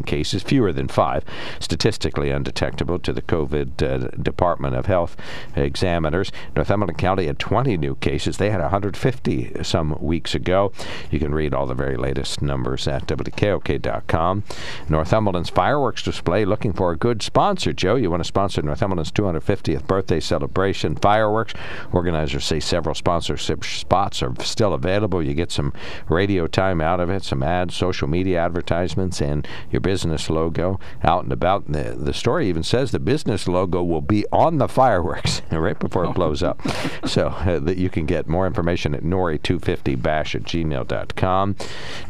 Speaker 2: COVID-19 cases, fewer than five, statistically undetectable to the COVID uh, Department of Health examiners. Northumberland County had 20 new cases. They had 150 some weeks ago. You can read all the very latest numbers at WKOK.com. Northumberland's fireworks display looking for a good sponsor. Joe, you want to sponsor Northumberland's 250th birthday celebration fireworks? Organizers say several sponsorship spots are still available. You get some radio time out of it, some ads, social media advertisements, and your business logo out and about. And The, the story even says the business logo will be on the fireworks right before it blows up. so uh, that you can get more information at nori250bash at gmail.com.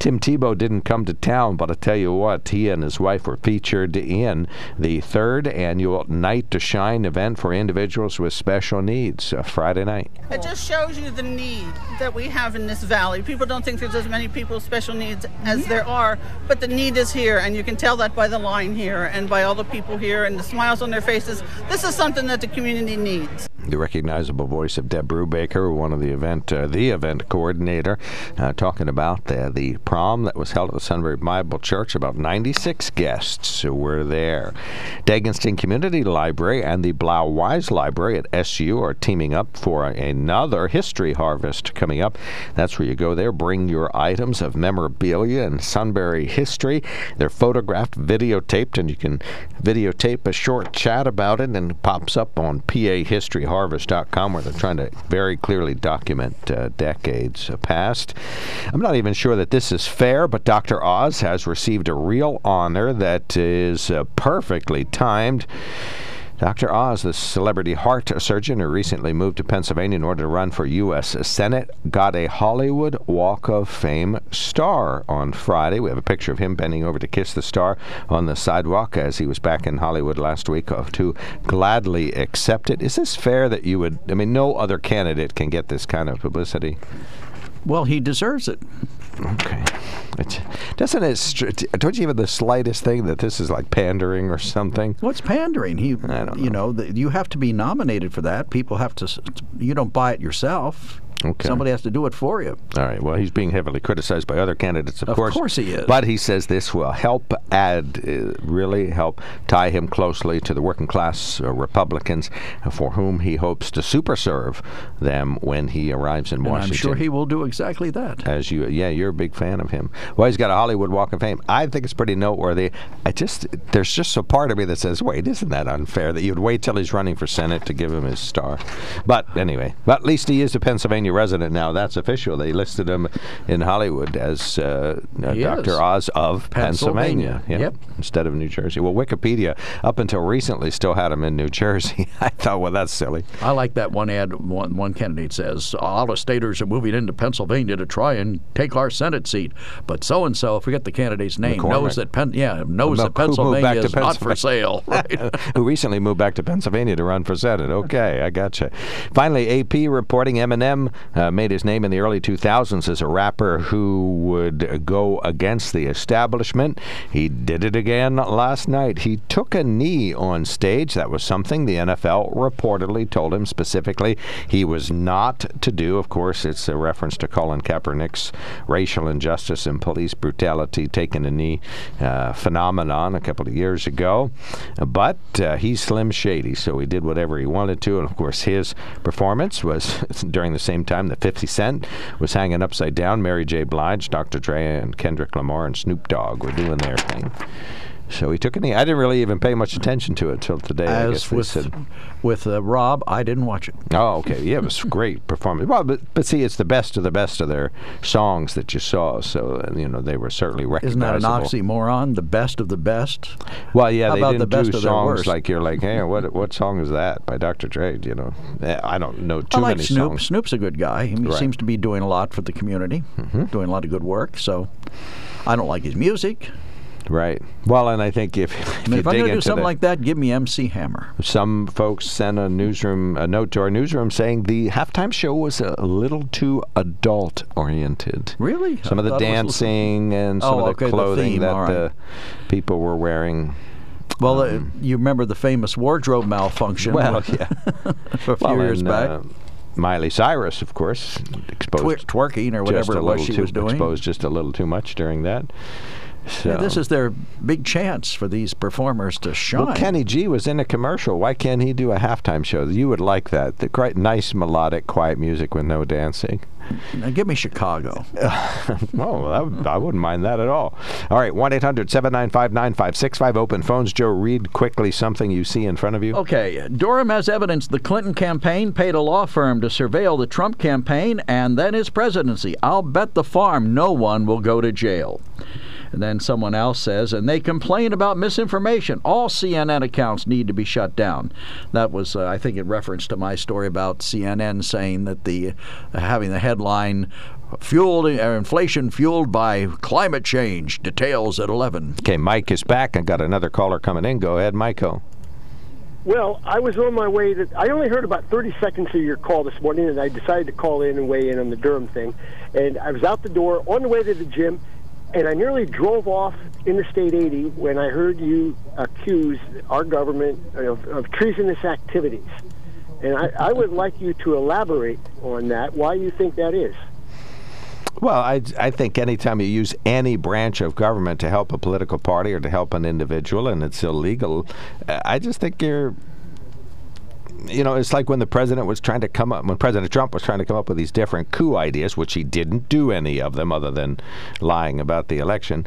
Speaker 2: Tim Tebow didn't come to town, but I tell you what, he and his wife were featured in the third annual Night to Shine event for individuals with special needs uh, Friday night.
Speaker 9: It just shows you the need that we have in this valley. People don't think there's as many people with special needs as there are, but the need is here, and you can tell that by the line here and by all the people here and the smiles on their faces. This is something that the community needs.
Speaker 2: The recognizable voice of Deb Brubaker, one of the event, uh, the event coordinator, uh, talking about the, the prom that was held at the Sunbury Bible Church. About 96 guests who were there. Degenstein Community Library and the Blough-Weis Library at SU are teaming up for another history harvest coming up. That's where you go there, bring your items of memorabilia and Sunbury history. They're photographed, videotaped, and you can videotape a short chat about it, and it pops up on pahistoryharvest.com where they're trying to very clearly document uh, decades past. I'm not even sure that this is fair, but Dr. Oz has received a real honor that is uh, perfectly timed. Dr. Oz, the celebrity heart surgeon who recently moved to Pennsylvania in order to run for U.S. Senate, got a Hollywood Walk of Fame star on Friday. We have a picture of him bending over to kiss the star on the sidewalk as he was back in Hollywood last week to gladly accept it. Is this fair that you would? I mean, no other candidate can get this kind of publicity.
Speaker 3: Well, he deserves it.
Speaker 2: Okay. It, doesn't it? Don't you have the slightest thing that this is like pandering or something?
Speaker 3: What's pandering? He,
Speaker 2: I don't
Speaker 3: you know, the, you have to be nominated for that. People have to. You don't buy it yourself.
Speaker 2: Okay.
Speaker 3: Somebody has to do it for you.
Speaker 2: All right. Well, he's being heavily criticized by other candidates, of,
Speaker 3: Of
Speaker 2: course.
Speaker 3: Of course he is.
Speaker 2: But he says this will help add, uh, really help tie him closely to the working class uh, Republicans for whom he hopes to super serve them when he arrives in
Speaker 3: And
Speaker 2: Washington.
Speaker 3: I'm sure he will do exactly that.
Speaker 2: As you, yeah, you're a big fan of him. Well, he's got a Hollywood Walk of Fame. I think it's pretty noteworthy. I just, there's just a part of me that says, wait, isn't that unfair that you'd wait till he's running for Senate to give him his star? But anyway, but at least he is a Pennsylvania resident now. That's official. They listed him in Hollywood as uh, uh, Dr. Oz of Pennsylvania.
Speaker 3: Pennsylvania.
Speaker 2: Yeah,
Speaker 3: Yep.
Speaker 2: Instead of New Jersey. Well, Wikipedia, up until recently, still had him in New Jersey. I thought, well, that's silly.
Speaker 3: I like that one ad. One, one candidate says, "All of staters are moving into Pennsylvania to try and take our Senate seat, but so and so, forget the candidate's name,
Speaker 2: McCormick.
Speaker 3: knows that Pen- yeah knows that
Speaker 2: Who moved back
Speaker 3: Pennsylvania is not for sale." Right?
Speaker 2: who recently moved back to Pennsylvania to run for Senate. Okay, I gotcha. Finally, AP reporting Eminem uh, made his name in the early 2000s as a rapper who would go against the establishment. He did it again last night. He took a knee on stage. That was something the NFL reportedly told him specifically he was not to do. Of course, it's a reference to Colin Kaepernick's racial injustice and police brutality, taking a knee uh, phenomenon a couple of years ago. But uh, he's Slim Shady, so he did whatever he wanted to. And of course, his performance was during the same time that 50 Cent was hanging upside down. Mary J. Blige, Dr. Dre, and Kendrick Lamar and Snoop Dogg were doing their thing. So he took a knee. I didn't really even pay much attention to it till today. I guess
Speaker 3: As with
Speaker 2: said.
Speaker 3: with uh, Rob, I didn't watch it.
Speaker 2: Oh, okay. Yeah, it was great performance. Well, but but see, it's the best of the best of their songs that you saw. So uh, you know they were certainly recognized.
Speaker 3: Isn't that an
Speaker 2: recognizable.
Speaker 3: oxymoron? The best of the best.
Speaker 2: Well, yeah,
Speaker 3: How
Speaker 2: they
Speaker 3: about
Speaker 2: didn't
Speaker 3: the best
Speaker 2: do
Speaker 3: of their
Speaker 2: songs like you're like, hey, what what song is that by Dr. Dre? You know, Eh, I don't know too
Speaker 3: I like
Speaker 2: many
Speaker 3: Snoop.
Speaker 2: songs.
Speaker 3: Snoop's a good guy. He
Speaker 2: Right.
Speaker 3: seems to be doing a lot for the community,
Speaker 2: Mm-hmm.
Speaker 3: doing a lot of good work. So I don't like his music.
Speaker 2: Right. Well, and I think if, if
Speaker 3: I mean, if I'm going to do something
Speaker 2: the-
Speaker 3: like that, give me MC Hammer.
Speaker 2: Some folks sent a newsroom a note to our newsroom saying the halftime show was a little too adult oriented.
Speaker 3: Really?
Speaker 2: Some
Speaker 3: I
Speaker 2: of the dancing and some
Speaker 3: Oh,
Speaker 2: of the
Speaker 3: okay, the
Speaker 2: clothing
Speaker 3: theme,
Speaker 2: that
Speaker 3: right.
Speaker 2: the people were wearing.
Speaker 3: Well, uh, you remember the famous wardrobe malfunction?
Speaker 2: Um, Well, yeah.
Speaker 3: a few
Speaker 2: Well,
Speaker 3: years
Speaker 2: and,
Speaker 3: back.
Speaker 2: uh, Miley Cyrus, of course, exposed
Speaker 3: Twer- twerking or
Speaker 2: just
Speaker 3: whatever
Speaker 2: a
Speaker 3: it was she
Speaker 2: too,
Speaker 3: was doing.
Speaker 2: Exposed just a little too much during that. So.
Speaker 3: Yeah, this is their big chance for these performers to shine.
Speaker 2: Well, Kenny G was in a commercial. Why can't he do a halftime show? You would like that. The quite nice melodic, quiet music with no dancing.
Speaker 3: Now give me Chicago.
Speaker 2: Oh, that would, I wouldn't mind that at all. All right, 1 800 795 9565. Open phones. Joe, read quickly something you see in front of you.
Speaker 3: Okay, Durham has evidence the Clinton campaign paid a law firm to surveil the Trump campaign and then his presidency. I'll bet the farm no one will go to jail. And then someone else says, and they complain about misinformation. All CNN accounts need to be shut down. That was, uh, I think, in reference to my story about CNN saying that the uh, having the headline "fueled uh, inflation fueled by climate change." Details at eleven.
Speaker 2: Okay, Mike is back. I got another caller coming in. Go ahead, Michael.
Speaker 8: Well, I was on my way to. I only heard about 30 seconds of your call this morning, and I decided to call in and weigh in on the Durham thing. And I was out the door on the way to the gym, and I nearly drove off Interstate 80 when I heard you accuse our government of, of treasonous activities. And I, I would like you to elaborate on that, why you think that is.
Speaker 2: Well, I, I think anytime you use any branch of government to help a political party or to help an individual and it's illegal, I just think you're. You know, it's like when the president was trying to come up, when President Trump was trying to come up with these different coup ideas, which he didn't do any of them other than lying about the election.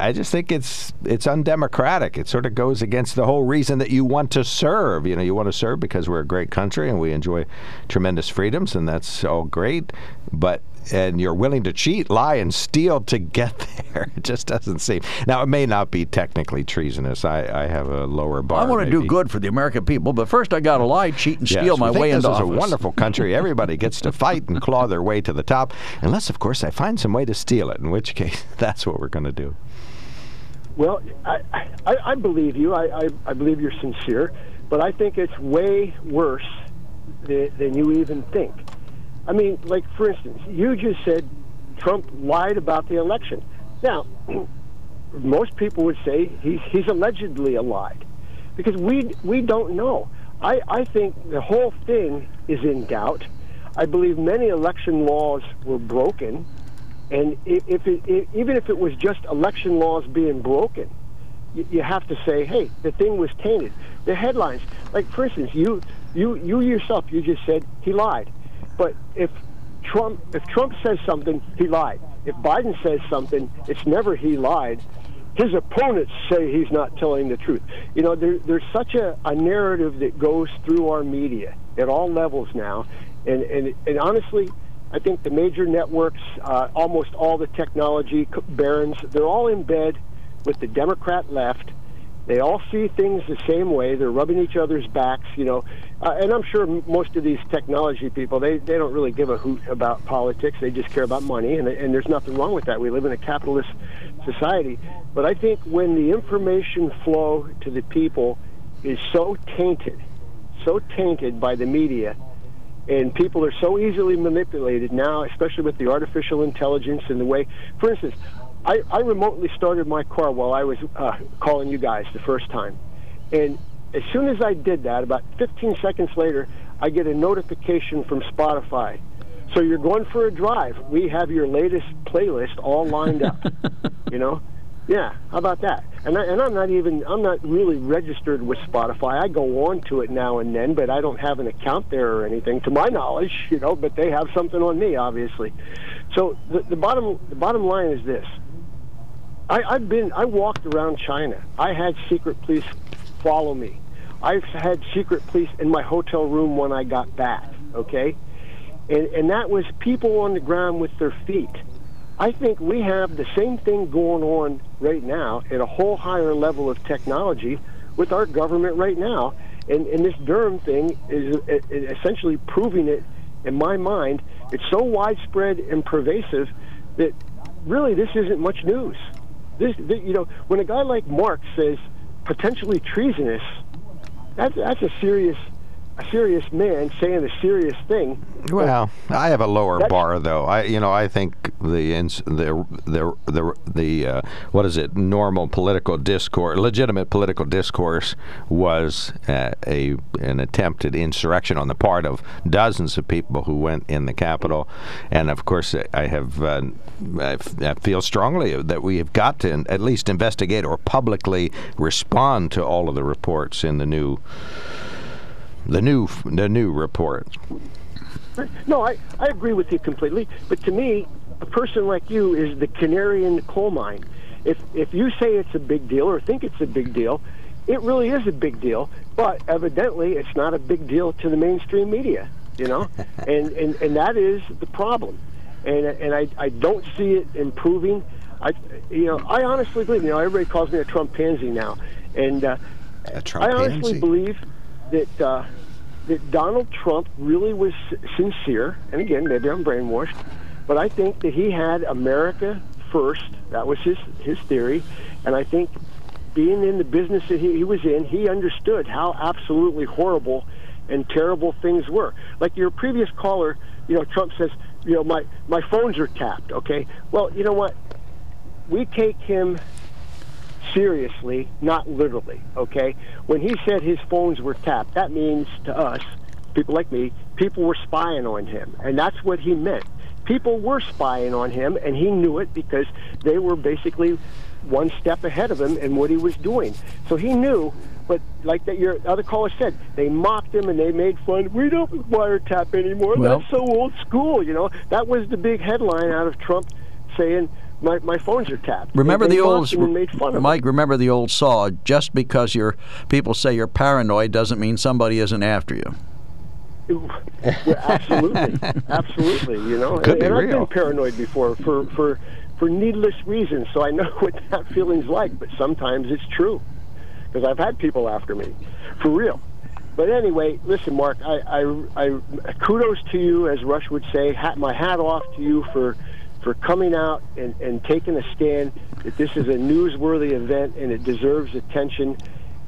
Speaker 2: I- just think it's it's undemocratic. It sort of goes against the whole reason that you want to serve. You know, you want to serve because we're a great country and we enjoy tremendous freedoms, and that's all great. But and you're willing to cheat, lie, and steal to get there. It just doesn't seem. Now, it may not be technically treasonous. I, I have a lower bar.
Speaker 3: I want to do good for the American people, but first I got to lie, cheat, and
Speaker 2: Yes,
Speaker 3: steal
Speaker 2: we
Speaker 3: my
Speaker 2: think
Speaker 3: way
Speaker 2: this
Speaker 3: into
Speaker 2: is a wonderful country. Everybody gets to fight and claw their way to the top, unless, of course, I find some way to steal it. In which case, that's what we're going to do.
Speaker 8: Well, I, I, I believe you. I, I, I believe you're sincere, but I think it's way worse than, than you even think. I mean, like for instance, you just said Trump lied about the election. Now, most people would say he's he's allegedly lied because we we don't know. I I think the whole thing is in doubt. I believe many election laws were broken, and if it, i even if it was just election laws being broken, you, you have to say, hey, the thing was tainted. The headlines, like for instance, you you you yourself, you just said he lied, but if Trump if Trump says something, he lied. If Biden says something, it's never he lied. His opponents say he's not telling the truth. You know, there, there's such a, a narrative that goes through our media at all levels now, and and, and honestly, I think the major networks, uh, almost all the technology barons, they're all in bed with the Democrat left. They all see things the same way. They're rubbing each other's backs, you know. Uh, and I'm sure most of these technology people, they, they don't really give a hoot about politics. They just care about money, and, and there's nothing wrong with that. We live in a capitalist society. But I think when the information flow to the people is so tainted, so tainted by the media, And people are so easily manipulated now, especially with the artificial intelligence and the way. For instance, I, I remotely started my car while I was uh, calling you guys the first time. And as soon as I did that, about 15 seconds later, I get a notification from Spotify. So you're going for a drive. We have your latest playlist all lined up. you know? Yeah, how about that? And, I, and I'm not even I'm not really registered with Spotify. I go on to it now and then, but I don't have an account there or anything, to my knowledge. You know, but they have something on me, obviously. So the, the bottom the bottom line is this: I, I've been I walked around China. I had secret police follow me. I've had secret police in my hotel room when I got back. Okay, and and that was people on the ground with their feet. I think we have the same thing going on right now at a whole higher level of technology with our government right now. And, and this Durham thing is essentially proving it, in my mind, it's so widespread and pervasive that really this isn't much news. This, you know, when a guy like Mark says potentially treasonous, that's, that's a serious serious man saying a serious thing.
Speaker 2: Well, I have a lower bar though. I you know I think the ins, the the the, the uh, what is it normal political discourse, legitimate political discourse was uh, a an attempted insurrection on the part of dozens of people who went in the Capitol, and of course I have uh, I feel strongly that we have got to at least investigate or publicly respond to all of the reports in the new the new the new report.
Speaker 8: No, I, I agree with you completely. But to me, a person like you is the canary in the coal mine. If if you say it's a big deal or think it's a big deal, it really is a big deal. But evidently, it's not a big deal to the mainstream media. You know, and, and and that is the problem. And and I I don't see it improving. I you know I honestly believe you know everybody calls me a Trump pansy now, and uh, I honestly believe that uh, that Donald Trump really was sincere, and again, maybe I'm brainwashed, but I think that he had America first. That was his his theory, and I think being in the business that he, he was in, he understood how absolutely horrible and terrible things were. Like your previous caller, you know, Trump says, you know, my my phones are tapped. Okay, well, you know what? We take him seriously, not literally, okay? When he said his phones were tapped, that means to us, people like me, people were spying on him. And that's what he meant. People were spying on him, and he knew it because they were basically one step ahead of him in what he was doing. So he knew, but like that your other caller said, they mocked him and they made fun. We don't wiretap anymore. Well, That's so old school, you know. That was the big headline out of Trump saying my, my phones are tapped.
Speaker 3: Remember
Speaker 8: they,
Speaker 3: the old
Speaker 8: Mike.
Speaker 3: Remember the old saw. Just because you're people say you're paranoid doesn't mean somebody isn't after you.
Speaker 8: Yeah, absolutely, absolutely. You know,
Speaker 2: Could
Speaker 8: and,
Speaker 2: be
Speaker 8: and
Speaker 2: real.
Speaker 8: I've been paranoid before for for for needless reasons, so I know what that feeling's like. But sometimes it's true because I've had people after me, for real. But anyway, listen, Mark. I, I, I kudos to you, as Rush would say. Hat, my hat off to you for for coming out and, and taking a stand that this is a newsworthy event and it deserves attention.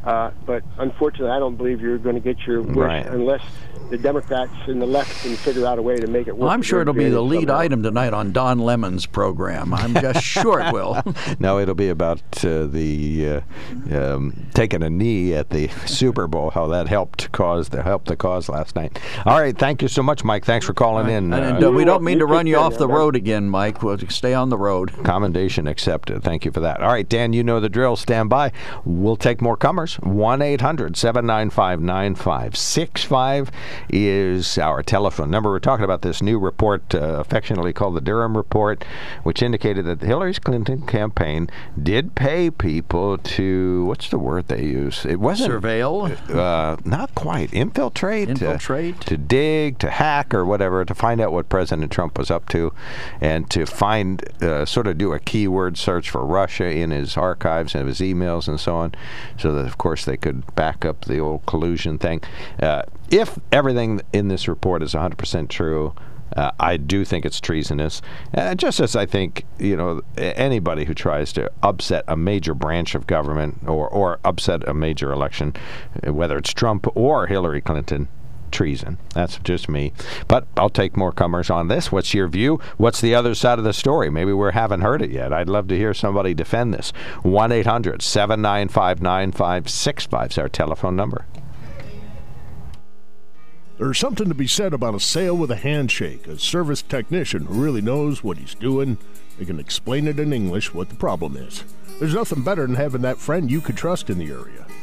Speaker 8: Uh, but unfortunately, I don't believe you're going to get your wish
Speaker 2: Right.
Speaker 8: unless the Democrats and the left can figure out a way to make it work.
Speaker 3: Well, I'm sure it'll be the lead
Speaker 8: somehow.
Speaker 3: item tonight on Don Lemon's program. I'm just sure it will.
Speaker 2: No, it'll be about uh, the uh, um, taking a knee at the Super Bowl. How that helped cause the helped the cause last night. All right, thank you so much, Mike. Thanks for calling in.
Speaker 3: And
Speaker 2: Uh,
Speaker 3: uh, we don't mean to run you off the
Speaker 8: now,
Speaker 3: road again, Mike. We'll stay on the road.
Speaker 2: Commendation accepted. Thank you for that. All right, Dan, you know the drill. Stand by. We'll take more comers. 1 800 795 9565 is our telephone number. We're talking about this new report, uh, affectionately called the Durham Report, which indicated that the Hillary Clinton campaign did pay people to, what's the word they use? It wasn't.
Speaker 3: Surveil.
Speaker 2: Uh, not quite. Infiltrate. uh,
Speaker 3: Infiltrate.
Speaker 2: to dig, to hack, or whatever, to find out what President Trump was up to, and to find, uh, sort of do a keyword search for Russia in his archives and his emails and so on, so that, of course, they could back up the old collusion thing. Uh, if everything in this report is 100% true, uh, I do think it's treasonous. Uh, just as I think, you know, anybody who tries to upset a major branch of government or, or upset a major election, whether it's Trump or Hillary Clinton, treason. That's just me. But I'll take more comers on this. What's your view? What's the other side of the story? Maybe we haven't heard it yet. I'd love to hear somebody defend this. 1 800 795 9565 is our telephone number.
Speaker 6: There's something to be said about a sale with a handshake, a service technician who really knows what he's doing. They can explain it in English what the problem is. There's nothing better than having that friend you could trust in the area.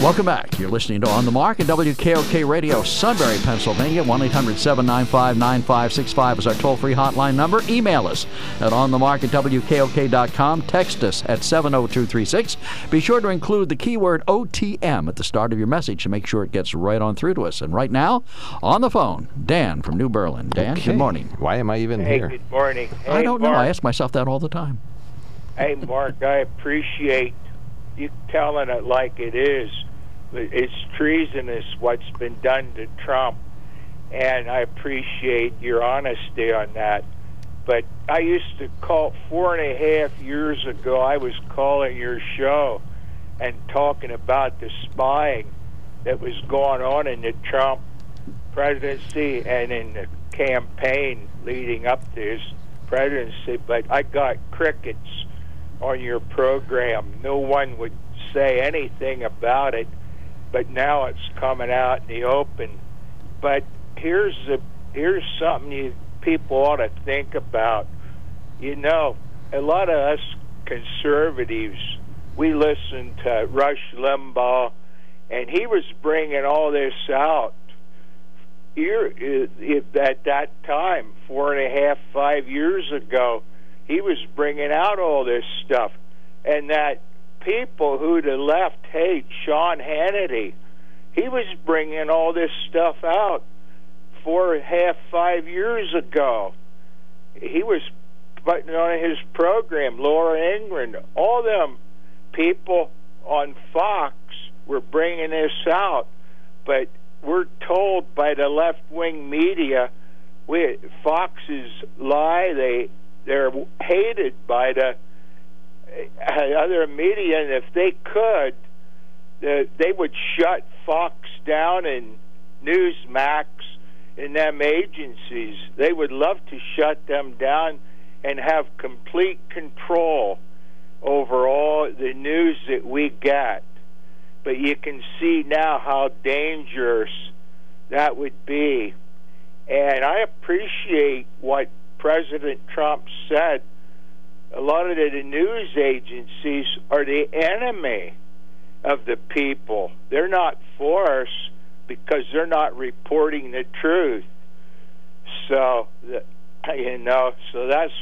Speaker 3: Welcome back. You're listening to On the Mark at WKOK Radio, Sunbury, Pennsylvania. 1 800 795 9565 is our toll free hotline number. Email us at onthemark at WKOK.com. Text us at 70236. Be sure to include the keyword OTM at the start of your message to make sure it gets right on through to us. And right now, on the phone, Dan from New Berlin. Dan,
Speaker 2: Okay.
Speaker 3: good morning.
Speaker 2: Why am I even
Speaker 10: Hey,
Speaker 2: here?
Speaker 10: good morning.
Speaker 3: I don't know. I ask myself that all the time.
Speaker 10: Hey, Mark, I appreciate you telling it like it is. It's treasonous what's been done to Trump, and I appreciate your honesty on that. But I used to call four and a half years ago. I was calling your show and talking about the spying that was going on in the Trump presidency and in the campaign leading up to his presidency. But I got crickets on your program. No one would say anything about it, but now it's coming out in the open. But here's the here's something you people ought to think about. You know, a lot of us conservatives, we listen to Rush Limbaugh, and he was bringing all this out here at that time, four and a half, five years ago, he was bringing out all this stuff, and that people who the left hate, Sean Hannity, he was bringing all this stuff out four half five years ago. He was putting on his program, Laura Ingraham, all them people on Fox were bringing this out, but we're told by the left wing media, we Fox's lie. They they're hated by the other media, and if they could, they would shut Fox down and Newsmax and them agencies. They would love to shut them down and have complete control over all the news that we get. But you can see now how dangerous that would be. And I appreciate what President Trump said. A lot of the news agencies are the enemy of the people. They're not for us because they're not reporting the truth. So, you know, so that's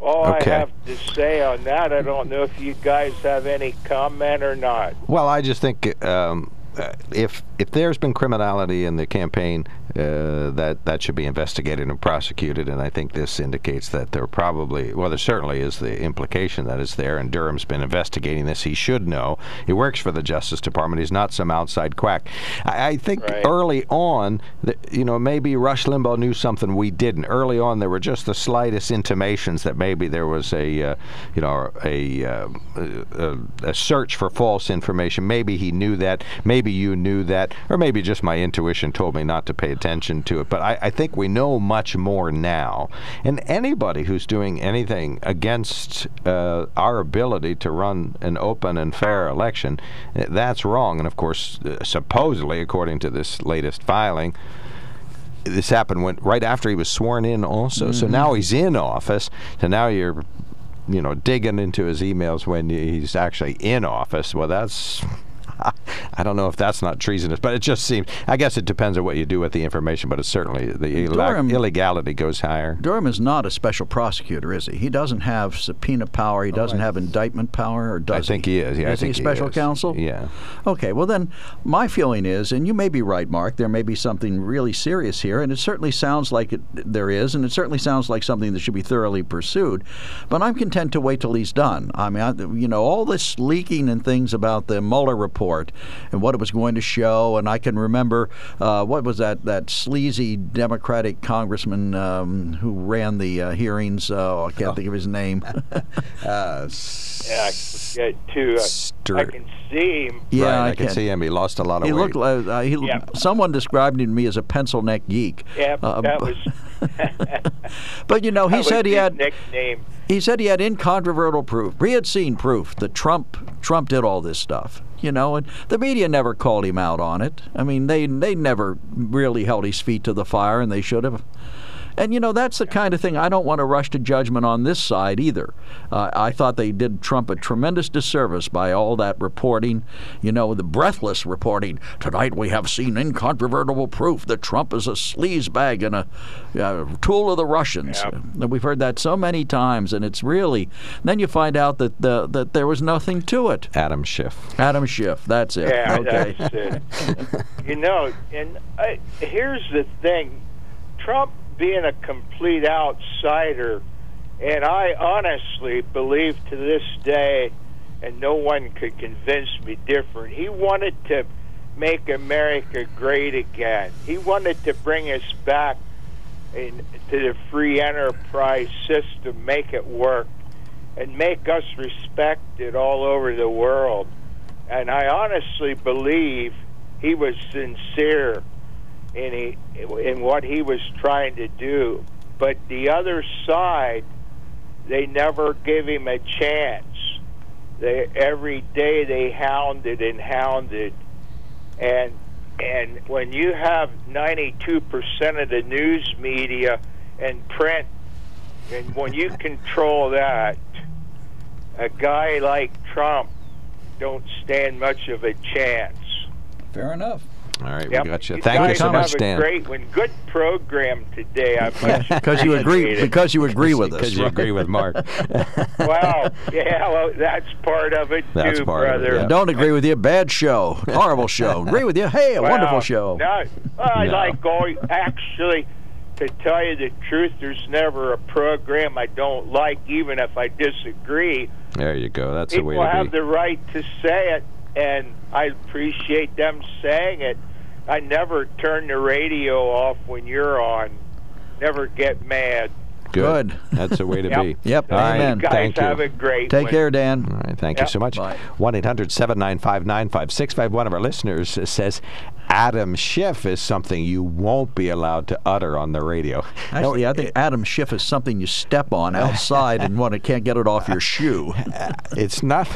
Speaker 10: all
Speaker 2: Okay.
Speaker 10: I have to say on that. I don't know if you guys have any comment or not.
Speaker 2: Well, I just think um, uh, if if there's been criminality in the campaign, uh, that that should be investigated and prosecuted. And I think this indicates that there probably, well, there certainly is the implication that it's there. And Durham's been investigating this. He should know. He works for the Justice Department. He's not some outside quack. I, I think
Speaker 10: Right.
Speaker 2: early on, that, you know, maybe Rush Limbaugh knew something we didn't. Early on, there were just the slightest intimations that maybe there was a, uh, you know, a, uh, a a search for false information. Maybe he knew that. Maybe you knew that, or maybe just my intuition told me not to pay attention to it. But I, I think we know much more now. And anybody who's doing anything against uh, our ability to run an open and fair election, eh, that's wrong. And of course, uh, supposedly, according to this latest filing, this happened when right after he was sworn in also so now he's in office so now you're you know, digging into his emails when he's actually in office. Well, that's I don't know if that's not treasonous, but it just seems. I guess it depends on what you do with the information, but it's certainly the
Speaker 3: Durham-
Speaker 2: illegality goes higher.
Speaker 3: Durham is not a special prosecutor, is he? He doesn't have subpoena power. He oh, doesn't have indictment power, or does
Speaker 2: I think he is. Yeah, I
Speaker 3: is
Speaker 2: think
Speaker 3: he
Speaker 2: he
Speaker 3: special
Speaker 2: is.
Speaker 3: counsel?
Speaker 2: Yeah.
Speaker 3: Okay, well then, my feeling is, and you may be right, Mark. There may be something really serious here, and it certainly sounds like it, there is, and it certainly sounds like something that should be thoroughly pursued. But I'm content to wait till he's done. I mean, I, you know, all this leaking and things about the Mueller report and what it was going to show, and I can remember uh, what was that that sleazy Democratic congressman um, who ran the uh, hearings. Oh, I can't think of his name.
Speaker 2: Uh,
Speaker 10: Yeah, I forget too. I, I can see him.
Speaker 3: Yeah,
Speaker 2: right, I,
Speaker 3: I
Speaker 2: can
Speaker 3: can-
Speaker 2: see him. He lost a lot of
Speaker 3: He
Speaker 2: weight.
Speaker 3: looked like uh, he,
Speaker 10: Yeah.
Speaker 3: someone described him to me as a pencil neck geek.
Speaker 10: Yeah,
Speaker 3: Uh,
Speaker 10: that was.
Speaker 3: But you know, he said he had
Speaker 10: nickname.
Speaker 3: he said he had incontrovertible proof. He had seen proof that Trump Trump did all this stuff. You know, and the media never called him out on it. I mean, they they never really held his feet to the fire, and they should have. And you know that's the kind of thing I don't want to rush to judgment on this side either. Uh, I thought they did Trump a tremendous disservice by all that reporting. You know, the breathless reporting. Tonight we have seen incontrovertible proof that Trump is a sleazebag and a uh, tool of the Russians.
Speaker 10: Yep.
Speaker 3: And we've heard that so many times, and it's really. Then you find out that the, that there was nothing to it.
Speaker 2: Adam Schiff.
Speaker 3: Adam Schiff. That's it.
Speaker 10: Yeah,
Speaker 3: okay.
Speaker 10: that's it. you know, and I, here's the thing: Trump being a complete outsider, and I honestly believe to this day, and no one could convince me different. He wanted to make America great again. He wanted to bring us back in, to the free enterprise system, make it work, and make us respected all over the world. And I honestly believe he was sincere in he, in what he was trying to do. But the other side, they never give him a chance. They every day they hounded and hounded, and and when you have 92% of the news media and print, and when you control that, a guy like Trump don't stand much of a chance.
Speaker 3: Fair enough.
Speaker 2: All right,
Speaker 10: Yep.
Speaker 2: we got you.
Speaker 10: You
Speaker 2: Thank you so much,
Speaker 10: a
Speaker 2: Dan.
Speaker 10: Great one. Good program today.
Speaker 3: Because you agree. Because you agree with us.
Speaker 2: Because you agree with Mark.
Speaker 10: Wow. Yeah, well, that's part of it
Speaker 2: That's
Speaker 10: too,
Speaker 2: part of it,
Speaker 10: brother.
Speaker 2: yeah.
Speaker 3: Don't agree with you. Bad show. Horrible show. Agree with you. Hey, a
Speaker 10: Well,
Speaker 3: wonderful show.
Speaker 10: No, I
Speaker 2: No.
Speaker 10: like going. Actually, to tell you the truth, there's never a program I don't like, even if I disagree.
Speaker 2: there you go. That's the way
Speaker 10: People
Speaker 2: to
Speaker 10: have
Speaker 2: be.
Speaker 10: the right to say it, and I appreciate them saying it. I never turn the radio off when you're on. Never get mad.
Speaker 3: Good.
Speaker 2: That's the way to
Speaker 10: Yep.
Speaker 2: be.
Speaker 3: Yep,
Speaker 2: All right,
Speaker 3: amen.
Speaker 10: You guys
Speaker 2: Thank you.
Speaker 10: have a great
Speaker 3: Take
Speaker 10: one.
Speaker 3: care, Dan.
Speaker 2: All right, thank you so much. 1 800 795 9565. One of our listeners says Adam Schiff is something you won't be allowed to utter on the radio.
Speaker 3: Actually, I think Adam Schiff is something you step on outside and want to can't get it off your shoe.
Speaker 2: It's not.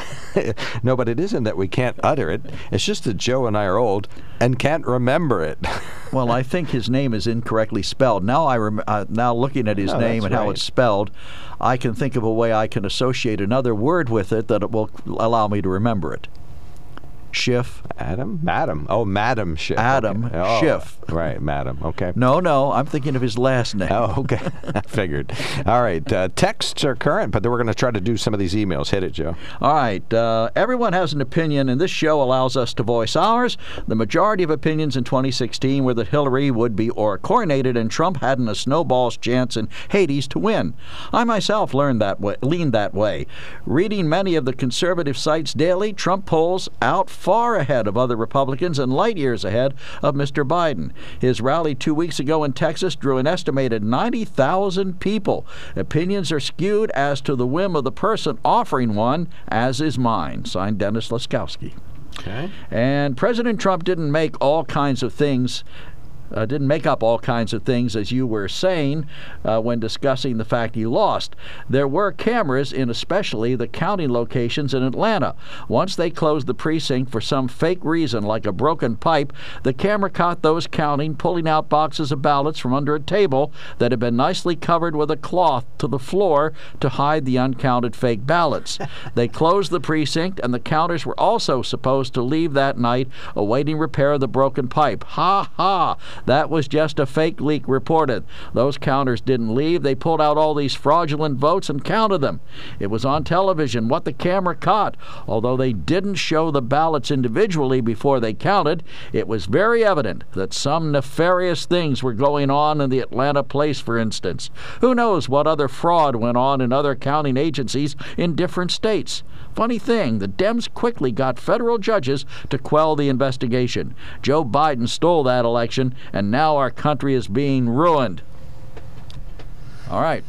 Speaker 2: no, but it isn't that we can't utter it. It's just that Joe and I are old and can't remember it.
Speaker 3: Well, I think his name is incorrectly spelled. Now I rem- uh, now looking at his
Speaker 2: Oh,
Speaker 3: name and how it's spelled, I can think of a way I can associate another word with it that it will allow me to remember it. Schiff.
Speaker 2: Adam? Madam. Oh, Madam Schiff.
Speaker 3: Adam
Speaker 2: okay. Oh,
Speaker 3: Schiff.
Speaker 2: Right, Madam. Okay.
Speaker 3: No, no, I'm thinking of his last name.
Speaker 2: Oh, okay. I figured. All right. Uh, texts are current, but then we're going to try to do some of these emails. Hit it, Joe.
Speaker 3: All right. Uh, everyone has an opinion, and this show allows us to voice ours. The majority of opinions in 2016 were that Hillary would be or coronated, and Trump hadn't a snowball's chance in Hades to win. I myself learned that way, leaned that way. Reading many of the conservative sites daily, Trump polls out far ahead of other Republicans and light years ahead of Mr. Biden. His rally two weeks ago in Texas drew an estimated 90,000 people. Opinions are skewed as to the whim of the person offering one, as is mine. Signed Dennis Laskowski.
Speaker 2: Okay.
Speaker 3: And President Trump didn't make all kinds of things uh, didn't make up all kinds of things, as you were saying uh, when discussing the fact he lost. There were cameras in especially the counting locations in Atlanta. Once they closed the precinct for some fake reason, like a broken pipe, the camera caught those counting, pulling out boxes of ballots from under a table that had been nicely covered with a cloth to the floor to hide the uncounted fake ballots. they closed the precinct, and the counters were also supposed to leave that night awaiting repair of the broken pipe. Ha ha! That was just a fake leak reported. Those counters didn't leave. They pulled out all these fraudulent votes and counted them. It was on television what the camera caught. Although they didn't show the ballots individually before they counted, it was very evident that some nefarious things were going on in the Atlanta place, for instance. Who knows what other fraud went on in other counting agencies in different states? Funny thing, the Dems quickly got federal judges to quell the investigation. Joe Biden stole that election, and now our country is being ruined. All right.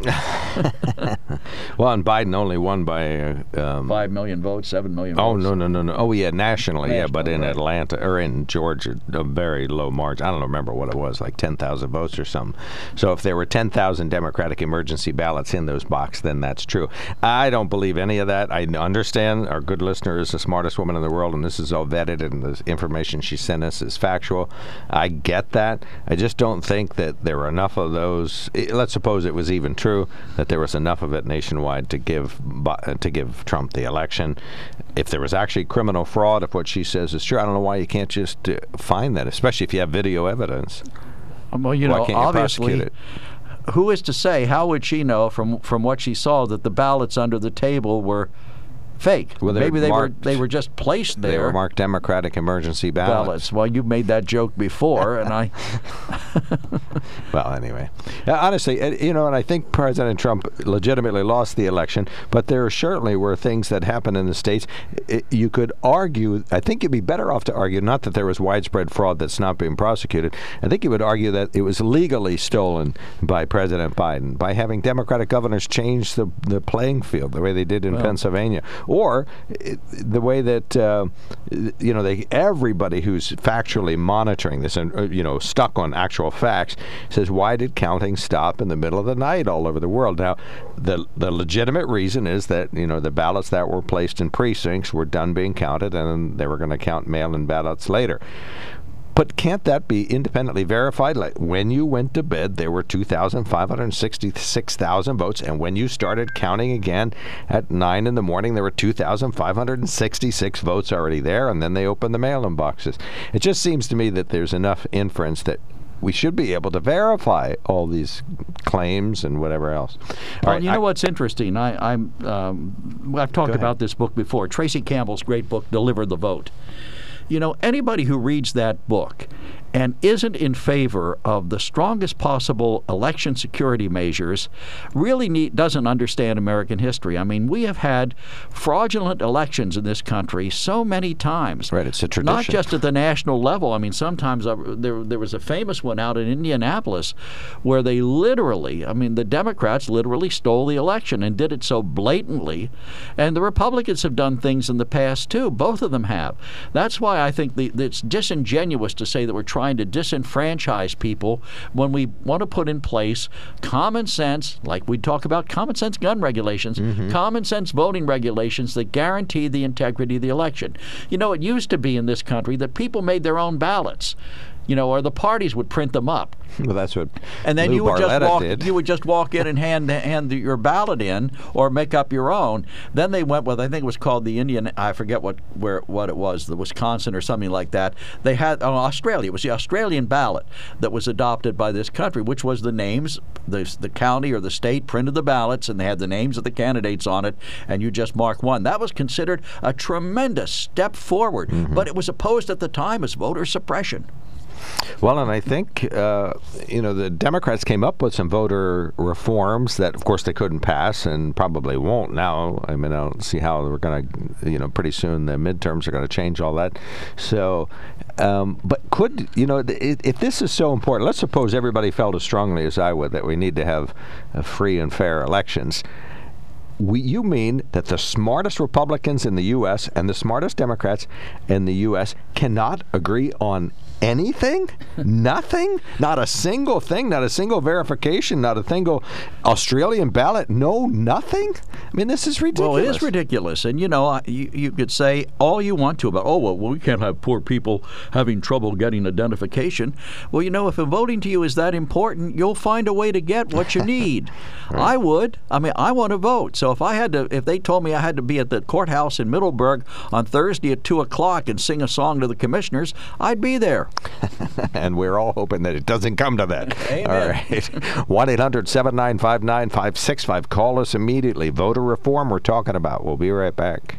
Speaker 2: well, and Biden only won by uh, um,
Speaker 3: five million votes, seven million.
Speaker 2: Oh
Speaker 3: votes.
Speaker 2: no no no no! Oh yeah, nationally,
Speaker 3: National,
Speaker 2: yeah, but in
Speaker 3: right.
Speaker 2: Atlanta or in Georgia, a very low margin. I don't remember what it was, like ten thousand votes or something. So if there were ten thousand Democratic emergency ballots in those boxes, then that's true. I don't believe any of that. I understand our good listener is the smartest woman in the world, and this is all vetted, and the information she sent us is factual. I get that. I just don't think that there were enough of those. Let's suppose it was even true that there was enough of it nationwide to give to give Trump the election. If there was actually criminal fraud, if what she says is true, I don't know why you can't just uh, find that, especially if you have video evidence.
Speaker 3: Well, you
Speaker 2: Why
Speaker 3: know,
Speaker 2: can't you
Speaker 3: obviously,
Speaker 2: prosecute
Speaker 3: who is to say? How would she know from from what she saw that the ballots under the table were fake?
Speaker 2: Well,
Speaker 3: Maybe they
Speaker 2: marked-
Speaker 3: were they were just placed there.
Speaker 2: They were marked Democratic emergency ballots.
Speaker 3: ballots. Well, you made that joke before, and I.
Speaker 2: Well, anyway, Uh, honestly, uh, you know, and I think President Trump legitimately lost the election, but there certainly were things that happened in the states. You could argue, I think you'd be better off to argue not that there was widespread fraud that's not being prosecuted. I think you would argue that it was legally stolen by President Biden by having Democratic governors change the, the playing field the way they did in
Speaker 3: Well.
Speaker 2: Pennsylvania, or uh, the way that uh, you know they everybody who's factually monitoring this and uh, you know stuck on actual facts says why did counting stop in the middle of the night all over the world? Now, the the legitimate reason is that you know the ballots that were placed in precincts were done being counted, and they were going to count mail-in ballots later. But can't that be independently verified? Like when you went to bed, there were 2,566,000 votes, and when you started counting again at 9 in the morning, there were 2,566 votes already there, and then they opened the mail in boxes. It just seems to me that there's enough inference that we should be able to verify all these claims and whatever else. All
Speaker 3: Well,
Speaker 2: right,
Speaker 3: you know
Speaker 2: I-
Speaker 3: what's interesting? I, I'm um, I've talked about this book before. Tracy Campbell's great book, "Deliver the Vote." You know, anybody who reads that book and isn't in favor of the strongest possible election security measures really need, doesn't understand American history. I mean, we have had fraudulent elections in this country so many times.
Speaker 2: Right, it's a tradition.
Speaker 3: Not just at the national level. I mean, sometimes uh, there there was a famous one out in Indianapolis where they literally, I mean, the Democrats literally stole the election and did it so blatantly, and the Republicans have done things in the past too. Both of them have. That's why I think the, it's disingenuous to say that we're trying to disenfranchise people when we want to put in place common sense, like we talk about common sense gun regulations, mm-hmm. common sense voting regulations that guarantee the integrity of the election. You know, it used to be in this country that people made their own ballots. You know, or the parties would print them up,
Speaker 2: well, that's what
Speaker 3: and then
Speaker 2: Lou
Speaker 3: you would just
Speaker 2: Barletta
Speaker 3: walk.
Speaker 2: did.
Speaker 3: You would just walk in and hand hand your ballot in, or make up your own. Then they went with I think it was called the Indian. I forget what where what it was, the Wisconsin or something like that. They had oh, Australia. It was the Australian ballot that was adopted by this country, which was the names the the county or the state printed the ballots and they had the names of the candidates on it, and you just mark one. That was considered a tremendous step forward,
Speaker 2: Mm-hmm.
Speaker 3: but it was opposed at the time as voter suppression.
Speaker 2: Well, and I think uh, you know the Democrats came up with some voter reforms that, of course, they couldn't pass and probably won't now. I mean, I don't see how we're going to, you know, pretty soon the midterms are going to change all that. So, um, but could you know th- if this is so important? Let's suppose everybody felt as strongly as I would that we need to have uh, free and fair elections. We, you mean that the smartest Republicans in the U.S. and the smartest Democrats in the U.S. cannot agree on anything? Nothing? Not a single thing? Not a single verification? Not a single Australian ballot? No, nothing? I mean, this is ridiculous.
Speaker 3: Well, it is ridiculous, and you know, you, you could say all you want to about, oh well, we can't have poor people having trouble getting identification. Well, you know, if voting to you is that important, you'll find a way to get what you need. I would. I mean, I want to vote. So if I had to, if they told me I had to be at the courthouse in Middleburg on Thursday at two o'clock and sing a song to the commissioners, I'd be there.
Speaker 2: and we're all hoping that it doesn't come to that.
Speaker 3: Amen.
Speaker 2: All right. 1 800 795 9565. Call us immediately. Voter reform we're talking about. We'll be right back.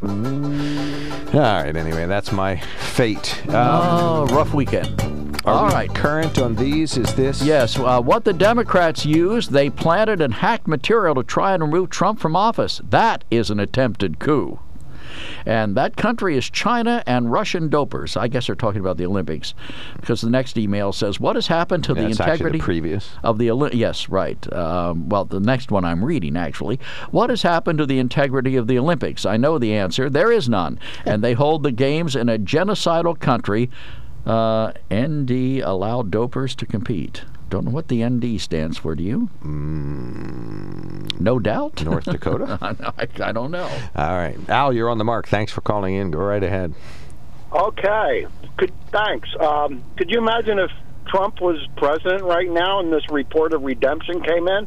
Speaker 2: All right, anyway, that's my fate. Um,
Speaker 3: oh, rough weekend.
Speaker 2: Are
Speaker 3: All right.
Speaker 2: Current on these is this?
Speaker 3: Yes, uh, what the Democrats used, they planted and hacked material to try and remove Trump from office. That is an attempted coup. And that country is China and Russian dopers. I guess they're talking about the Olympics, because the next email says, "What has happened to
Speaker 2: Yeah,
Speaker 3: the
Speaker 2: actually the
Speaker 3: integrity
Speaker 2: previous.
Speaker 3: of the Olymp- Yes, right. Um, well, the next one I'm reading actually. What has happened to the integrity of the Olympics? I know the answer. There is none, and they hold the games in a genocidal country. Uh, ND allowed dopers to compete. Don't know what the ND stands for. Do you? no doubt.
Speaker 2: Mm. North Dakota?
Speaker 3: I, I don't know.
Speaker 2: All right. Al, you're on the mark. Thanks for calling in. Go right ahead.
Speaker 11: Okay. Could, thanks. Um, could you imagine if Trump was president right now and this report of redemption came in?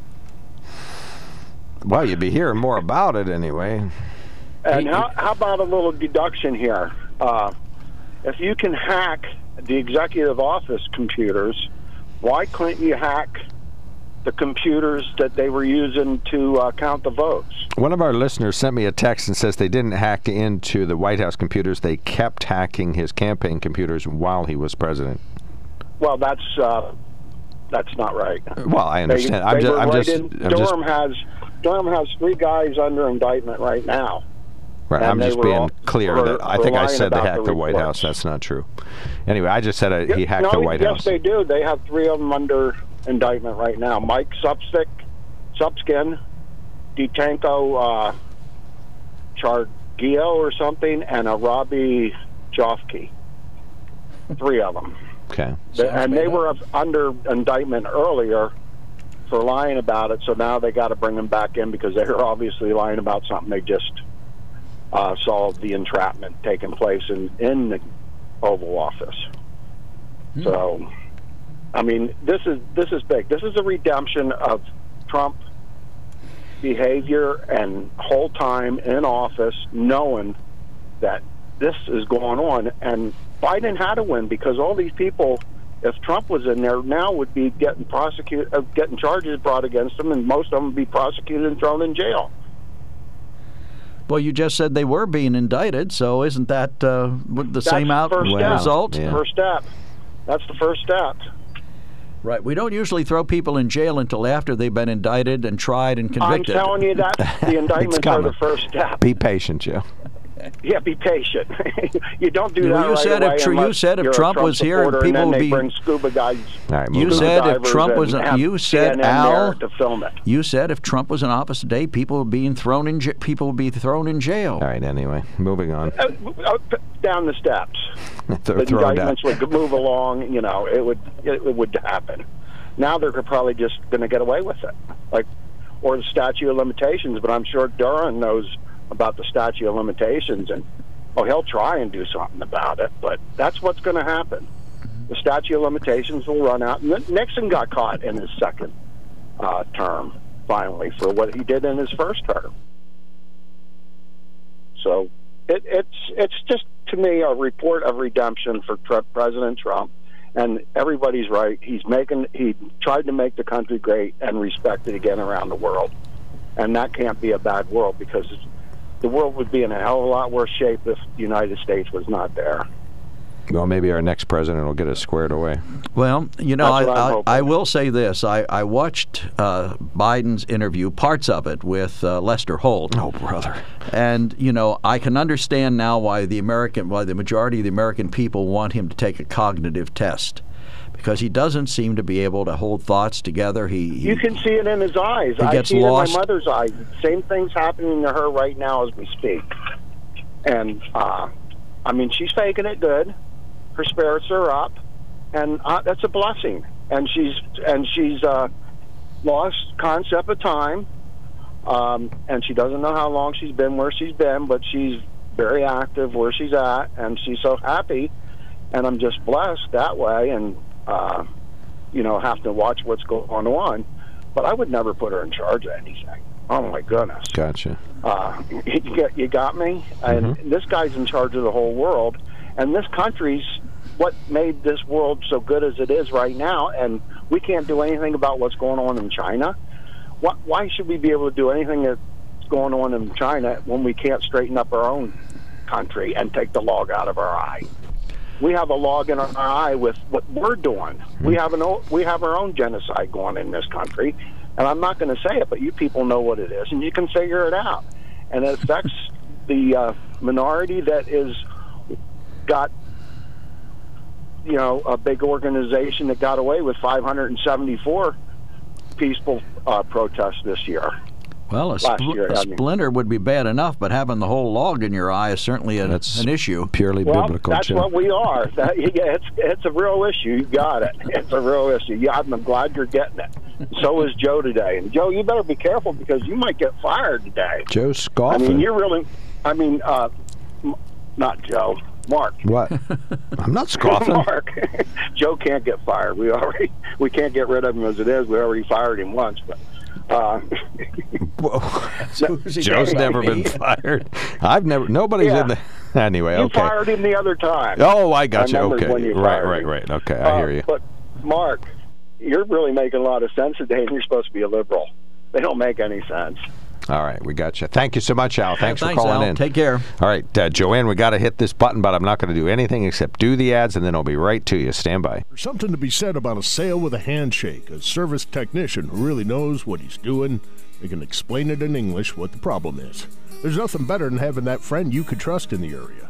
Speaker 2: Well, you'd be hearing more about it anyway.
Speaker 11: And how, how about a little deduction here? Uh, if you can hack the executive office computers, why couldn't you hack the computers that they were using to uh, count the votes?
Speaker 2: One of our listeners sent me a text and says they didn't hack into the White House computers. They kept hacking his campaign computers while he was president.
Speaker 11: Well, that's uh, that's not right.
Speaker 2: Well, I understand.
Speaker 11: They,
Speaker 2: I'm
Speaker 11: they
Speaker 2: just, I'm
Speaker 11: right
Speaker 2: just,
Speaker 11: in,
Speaker 2: I'm just,
Speaker 11: Durham has Durham has three guys under indictment right now.
Speaker 2: Right, I'm just being clear that I think I said they hacked
Speaker 11: the
Speaker 2: the White. House. That's not true. Anyway, I just said uh, he hacked
Speaker 11: no,
Speaker 2: the White
Speaker 11: yes,
Speaker 2: House.
Speaker 11: Yes, they do. They have three of them under indictment right now. Mike Supstick, Subskin, Detanko uh, Chargio or something, and a Robbie Jofke. Three of them.
Speaker 2: Okay.
Speaker 11: The- and they were under indictment earlier for lying about it, so now they got to bring them back in because they were obviously lying about something they just uh, saw the entrapment taking place in, in the Oval Office. So, I mean, this is this is big. This is a redemption of Trump behavior and whole time in office, knowing that this is going on. And Biden had to win because all these people, if Trump was in there now, would be getting prosecuted, uh, getting charges brought against them, and most of them would be prosecuted and thrown in jail.
Speaker 3: Well, you just said they were being indicted, so isn't that uh, the
Speaker 11: That's
Speaker 3: same out
Speaker 11: first step.
Speaker 3: result?
Speaker 11: First step. That's the first step.
Speaker 3: Right. We don't usually throw people in jail until after they've been indicted and tried and convicted.
Speaker 11: I'm telling you that the indictments are the first step.
Speaker 2: Be patient, Joe.
Speaker 11: Yeah, be patient. you don't do
Speaker 3: Well,
Speaker 11: that
Speaker 3: you
Speaker 11: right
Speaker 3: said if Tr- you said if
Speaker 11: you're
Speaker 3: Trump was here and
Speaker 11: supporter,
Speaker 3: people
Speaker 11: then
Speaker 3: would
Speaker 11: they
Speaker 3: be-
Speaker 11: bring scuba guys.
Speaker 2: All right,
Speaker 3: You
Speaker 2: moving
Speaker 11: scuba
Speaker 3: said if Trump was
Speaker 11: have
Speaker 3: you said
Speaker 11: CNN
Speaker 3: Al
Speaker 11: to film it.
Speaker 3: you said if Trump was in office today, people would being thrown in j- people would be thrown in jail.
Speaker 2: All right, anyway, moving on.
Speaker 11: Uh, uh, down the steps.
Speaker 2: Throw-
Speaker 11: the
Speaker 2: throw it down.
Speaker 11: indictments would move along. You know, it would it, it would happen. Now they're probably just going to get away with it, like or the statute of limitations. But I'm sure Durham knows about the statute of limitations, and oh, he'll try and do something about it. But that's what's going to happen. The statute of limitations will run out. And Nixon got caught in his second uh, term finally for what he did in his first term. So it, it's it's just to me a report of redemption for Tr- President Trump, and everybody's right. He's making he tried to make the country great and respected again around the world, and that can't be a bad world because the world would be in a hell of a lot worse shape if the United States was not there.
Speaker 2: Well, maybe our next president will get us squared away.
Speaker 3: Well, you know, I,
Speaker 11: I'm
Speaker 3: I,
Speaker 11: hoping.
Speaker 3: I will say this: I, I watched uh, Biden's interview, parts of it, with uh, Lester Holt.
Speaker 2: Oh, brother.
Speaker 3: And you know, I can understand now why the American, why the majority of the American people want him to take a cognitive test, because he doesn't seem to be able to hold thoughts together. He, he
Speaker 11: You can see it in his eyes.
Speaker 3: He
Speaker 11: I
Speaker 3: gets
Speaker 11: see it
Speaker 3: lost.
Speaker 11: in my mother's eyes. Same thing's happening to her right now as we speak. And uh, I mean, she's faking it good. Her spirits are up, and uh, that's a blessing. And she's and she's uh, lost concept of time, um, and she doesn't know how long she's been where she's been, but she's very active where she's at, and she's so happy. And I'm just blessed that way, and uh, you know, have to watch what's going on. But I would never put her in charge of anything. Oh my goodness.
Speaker 2: Gotcha.
Speaker 11: Uh, you, got me? And this guy's in charge of the whole world. And this country's what made this world so good as it is right now. And we can't do anything about what's going on in China. Why, why should we be able to do anything that's going on in China when we can't straighten up our own country and take the log out of our eye? We have a log in our eye with what we're doing. We have an we have our own genocide going in this country, and I'm not going to say it, but you people know what it is, and you can figure it out. And it affects the uh, minority that is got you know a big organization that got away with 574 peaceful uh, protests this year.
Speaker 3: Well, a, spl-
Speaker 11: year,
Speaker 3: a
Speaker 11: I mean.
Speaker 3: splinter would be bad enough, but having the whole log in your eye is certainly an, an issue.
Speaker 2: Purely biblical.
Speaker 11: Well, that's what we are. That, yeah, it's it's a real issue. You got it. It's a real issue. Yeah, I'm glad you're getting it. So is Joe today. And Joe, you better be careful because you might get fired today.
Speaker 2: Joe
Speaker 11: I
Speaker 2: scoffing.
Speaker 11: mean, you're really. I mean, uh, m- not Joe. Mark.
Speaker 2: What? I'm not scoffing.
Speaker 11: Mark. Joe can't get fired. We already we can't get rid of him as it is. We already fired him once, but. Uh,
Speaker 2: Joe's never been fired. I've never. Nobody's
Speaker 11: Yeah.
Speaker 2: in the. Anyway,
Speaker 11: You
Speaker 2: okay.
Speaker 11: fired him the other time.
Speaker 2: Oh, I got you. Okay.
Speaker 11: when you
Speaker 2: Right, right, right. Okay, I
Speaker 11: Uh,
Speaker 2: hear you.
Speaker 11: But Mark, you're really making a lot of sense today, and you're supposed to be a liberal. They don't make any sense.
Speaker 2: All right, we got you. Thank you so much, Al. Thanks, for
Speaker 3: thanks,
Speaker 2: calling
Speaker 3: Al.
Speaker 2: in.
Speaker 3: Take care.
Speaker 2: All right, uh, Joanne, we got to hit this button, but I'm not going to do anything except do the ads, and then I'll be right to you. Stand by.
Speaker 6: There's something to be said about a sale with a handshake, a service technician who really knows what he's doing. They can explain it in English what the problem is. There's nothing better than having that friend you could trust in the area.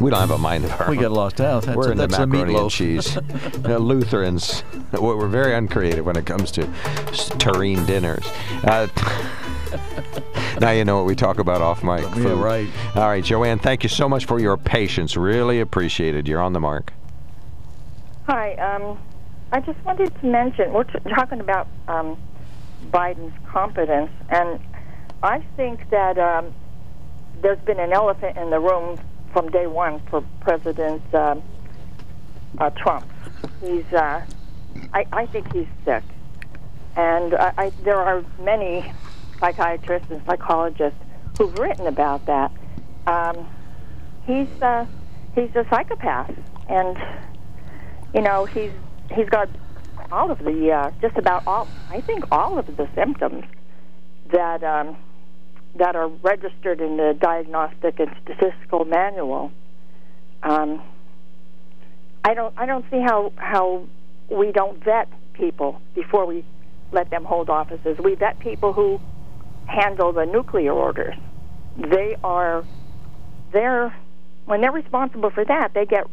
Speaker 2: We don't have a mind of our own.
Speaker 3: We
Speaker 2: own.
Speaker 3: get lost out. That's
Speaker 2: we're
Speaker 3: a-
Speaker 2: in the
Speaker 3: that's the
Speaker 2: macaroni and
Speaker 3: meatloaf.
Speaker 2: cheese. Lutherans, we're we're very uncreative when it comes to s- tureen dinners. Uh, now you know what we talk about off mic.
Speaker 3: Yeah,
Speaker 2: food.
Speaker 3: right.
Speaker 2: All right, Joanne, thank you so much for your patience. Really appreciated. You're on the mark.
Speaker 12: Hi. Um, I just wanted to mention we're t- talking about um, Biden's competence, and I think that um, there's been an elephant in the room from day one for President um uh, Trump. He's, uh, I, I think he's sick, and I, I, there are many psychiatrists and psychologists who've written about that. Um, he's uh, he's a psychopath, and you know he's he's got all of the uh, just about all I think all of the symptoms that um, that are registered in the diagnostic and statistical manual. Um, I don't I don't see how how we don't vet people before we let them hold offices. We vet people who handle the nuclear orders. They are they're when they're responsible for that, they get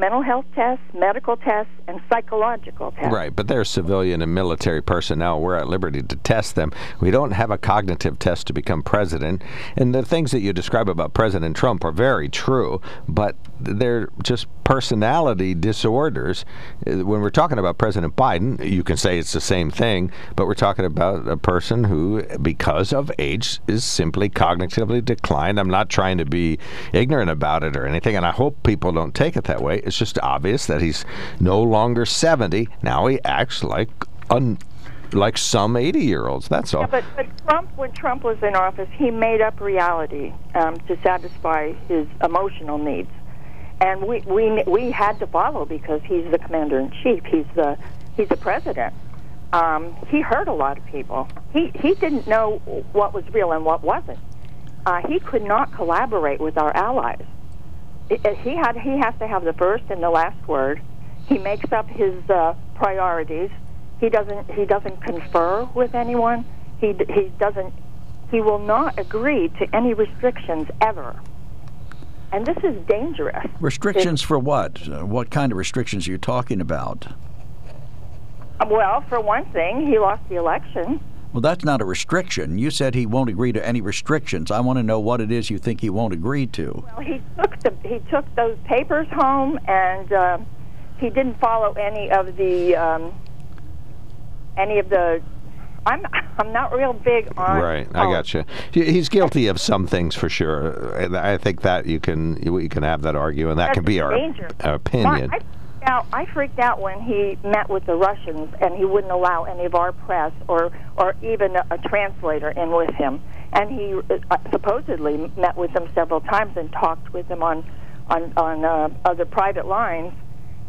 Speaker 12: mental health tests, medical tests, and psychological tests.
Speaker 2: Right, but they're civilian and military personnel. We're at liberty to test them. We don't have a cognitive test to become president. And the things that you describe about President Trump are very true, but they're just personality disorders. Uh, When we're talking about President Biden, you can say it's the same thing, but we're talking about a person who, because of age, is simply cognitively declined. I'm not trying to be ignorant about it or anything, and I hope people don't take it that way. It's just obvious that he's no longer 70. Now he acts like un, like some 80 year olds. That's all.
Speaker 12: Yeah, but, but Trump, when Trump was in office, he made up reality um, to satisfy his emotional needs, and we we we had to follow because he's the commander in chief. He's the he's the president. Um, he hurt a lot of people. He he didn't know what was real and what wasn't. Uh, he could not collaborate with our allies. It, it- he had he has to have the first and the last word. He makes up his uh, priorities. He doesn't he doesn't confer with anyone. He he doesn't he will not agree to any restrictions ever. And this is dangerous.
Speaker 3: Restrictions for what? Uh, what kind of restrictions are you talking about?
Speaker 12: Well, for one thing, he lost the election.
Speaker 3: Well, that's not a restriction. You said he won't agree to any restrictions. I want to know what it is you think he won't agree to.
Speaker 12: Well, he took the he took those papers home, and uh, he didn't follow any of the um, any of the. I'm I'm not real big on.
Speaker 2: Right, I got you. He's guilty of some things for sure. And I think that you can you can have that argument. That
Speaker 12: That's
Speaker 2: can be our, our opinion.
Speaker 12: I, I freaked out. I freaked out when he met with the Russians, and he wouldn't allow any of our press or or even a, a translator in with him. And he uh, supposedly met with them several times and talked with them on on on uh, other private lines.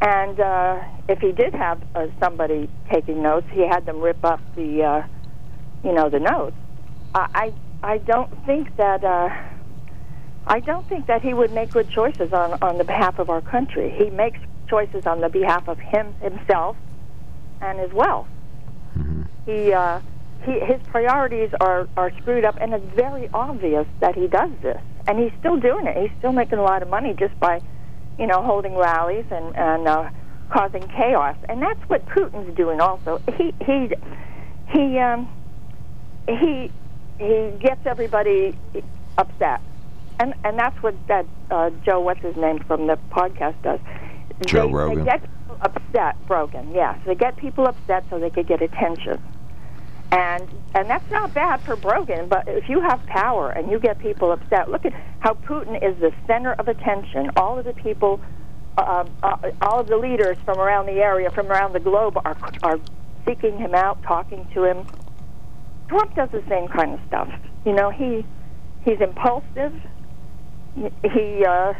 Speaker 12: And uh, if he did have uh, somebody taking notes, he had them rip up the, uh, you know, the notes. I I I don't think that. Uh, I don't think that he would make good choices on on the behalf of our country. He makes choices on the behalf of him himself and his wealth. He uh, he his priorities are are screwed up, and it's very obvious that he does this. And he's still doing it. He's still making a lot of money just by, you know, holding rallies and and uh, causing chaos. And that's what Putin's doing also. He he he um he he gets everybody upset and and that's what that uh, Joe, what's his name from the podcast does.
Speaker 2: Joe
Speaker 12: they,
Speaker 2: Rogan.
Speaker 12: They get people upset, Rogan. Yes, they get people upset so they could get attention, and and that's not bad for Rogan. But if you have power and you get people upset, look at how Putin is the center of attention. All of the people. Uh, uh, all of the leaders from around the area, from around the globe, are are seeking him out, talking to him. Trump does the same kind of stuff. You know, he he's impulsive. He uh,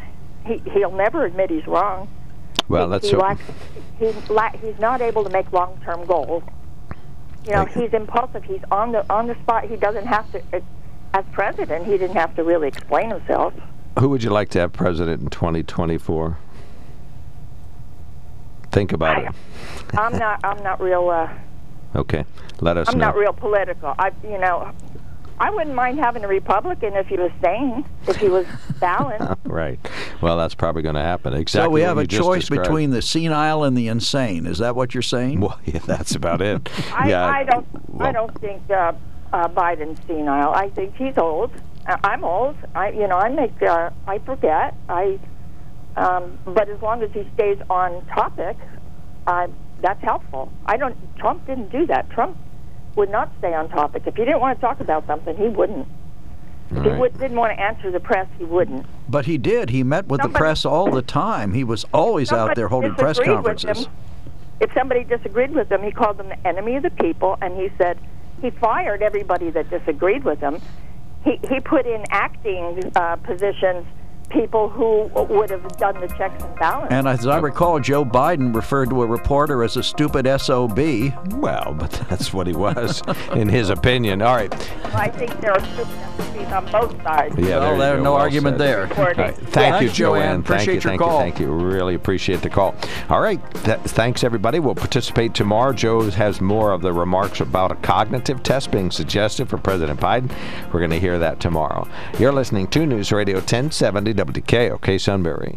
Speaker 12: he he'll never admit he's wrong.
Speaker 2: Well,
Speaker 12: he,
Speaker 2: let's
Speaker 12: he lacks, he la- he's not able to make long-term goals. You know, he's impulsive. He's on the on the spot. He doesn't have to. uh, As president, he didn't have to really explain himself.
Speaker 2: Who would you like to have president in 2024? Think about it.
Speaker 12: I'm not. I'm not real. Uh,
Speaker 2: Okay, let us
Speaker 12: I'm
Speaker 2: know.
Speaker 12: not real political. I, you know, I wouldn't mind having a Republican if he was sane, if he was balanced.
Speaker 2: right. Well, that's probably going to happen. Exactly.
Speaker 3: so we have a choice
Speaker 2: described.
Speaker 3: between the senile and the insane. Is that what you're saying?
Speaker 2: Well, yeah, that's about it.
Speaker 12: I,
Speaker 2: yeah.
Speaker 12: I don't. I don't think uh, uh, Biden's senile. I think he's old. I'm old. I, you know, I make. Uh, I forget. I. Um, but as long as he stays on topic, uh, that's helpful. I don't. Trump didn't do that. Trump would not stay on topic. If he didn't want to talk about something, he wouldn't. If he
Speaker 3: Right.
Speaker 12: would, didn't want to answer the press, he wouldn't.
Speaker 3: But he did. He met with the press all the time. He was always out there holding press conferences.
Speaker 12: him. If somebody disagreed with him, he called them the enemy of the people, and he said he fired everybody that disagreed with him. He he put in acting uh, positions people who would have done the checks and balances.
Speaker 3: And as I recall, Joe Biden referred to a reporter as a stupid SOB.
Speaker 2: Well, but that's what he was, in his opinion. All right.
Speaker 12: I think there are stupid entities on both sides.
Speaker 2: Yeah,
Speaker 3: Well,
Speaker 2: there you
Speaker 3: there's no
Speaker 2: Well
Speaker 3: argument
Speaker 2: said.
Speaker 3: there.
Speaker 2: All right. Thank
Speaker 3: Yeah.
Speaker 2: you,
Speaker 3: Thanks, Joanne.
Speaker 2: Joanne.
Speaker 3: Appreciate
Speaker 2: thank you,
Speaker 3: your
Speaker 2: thank
Speaker 3: call.
Speaker 2: you, thank you. Really appreciate the call. All right. Th- thanks, everybody. We'll participate tomorrow. Joe has more of the remarks about a cognitive test being suggested for President Biden. We're going to hear that tomorrow. You're listening to News Radio 1070 WKOK Sunbury.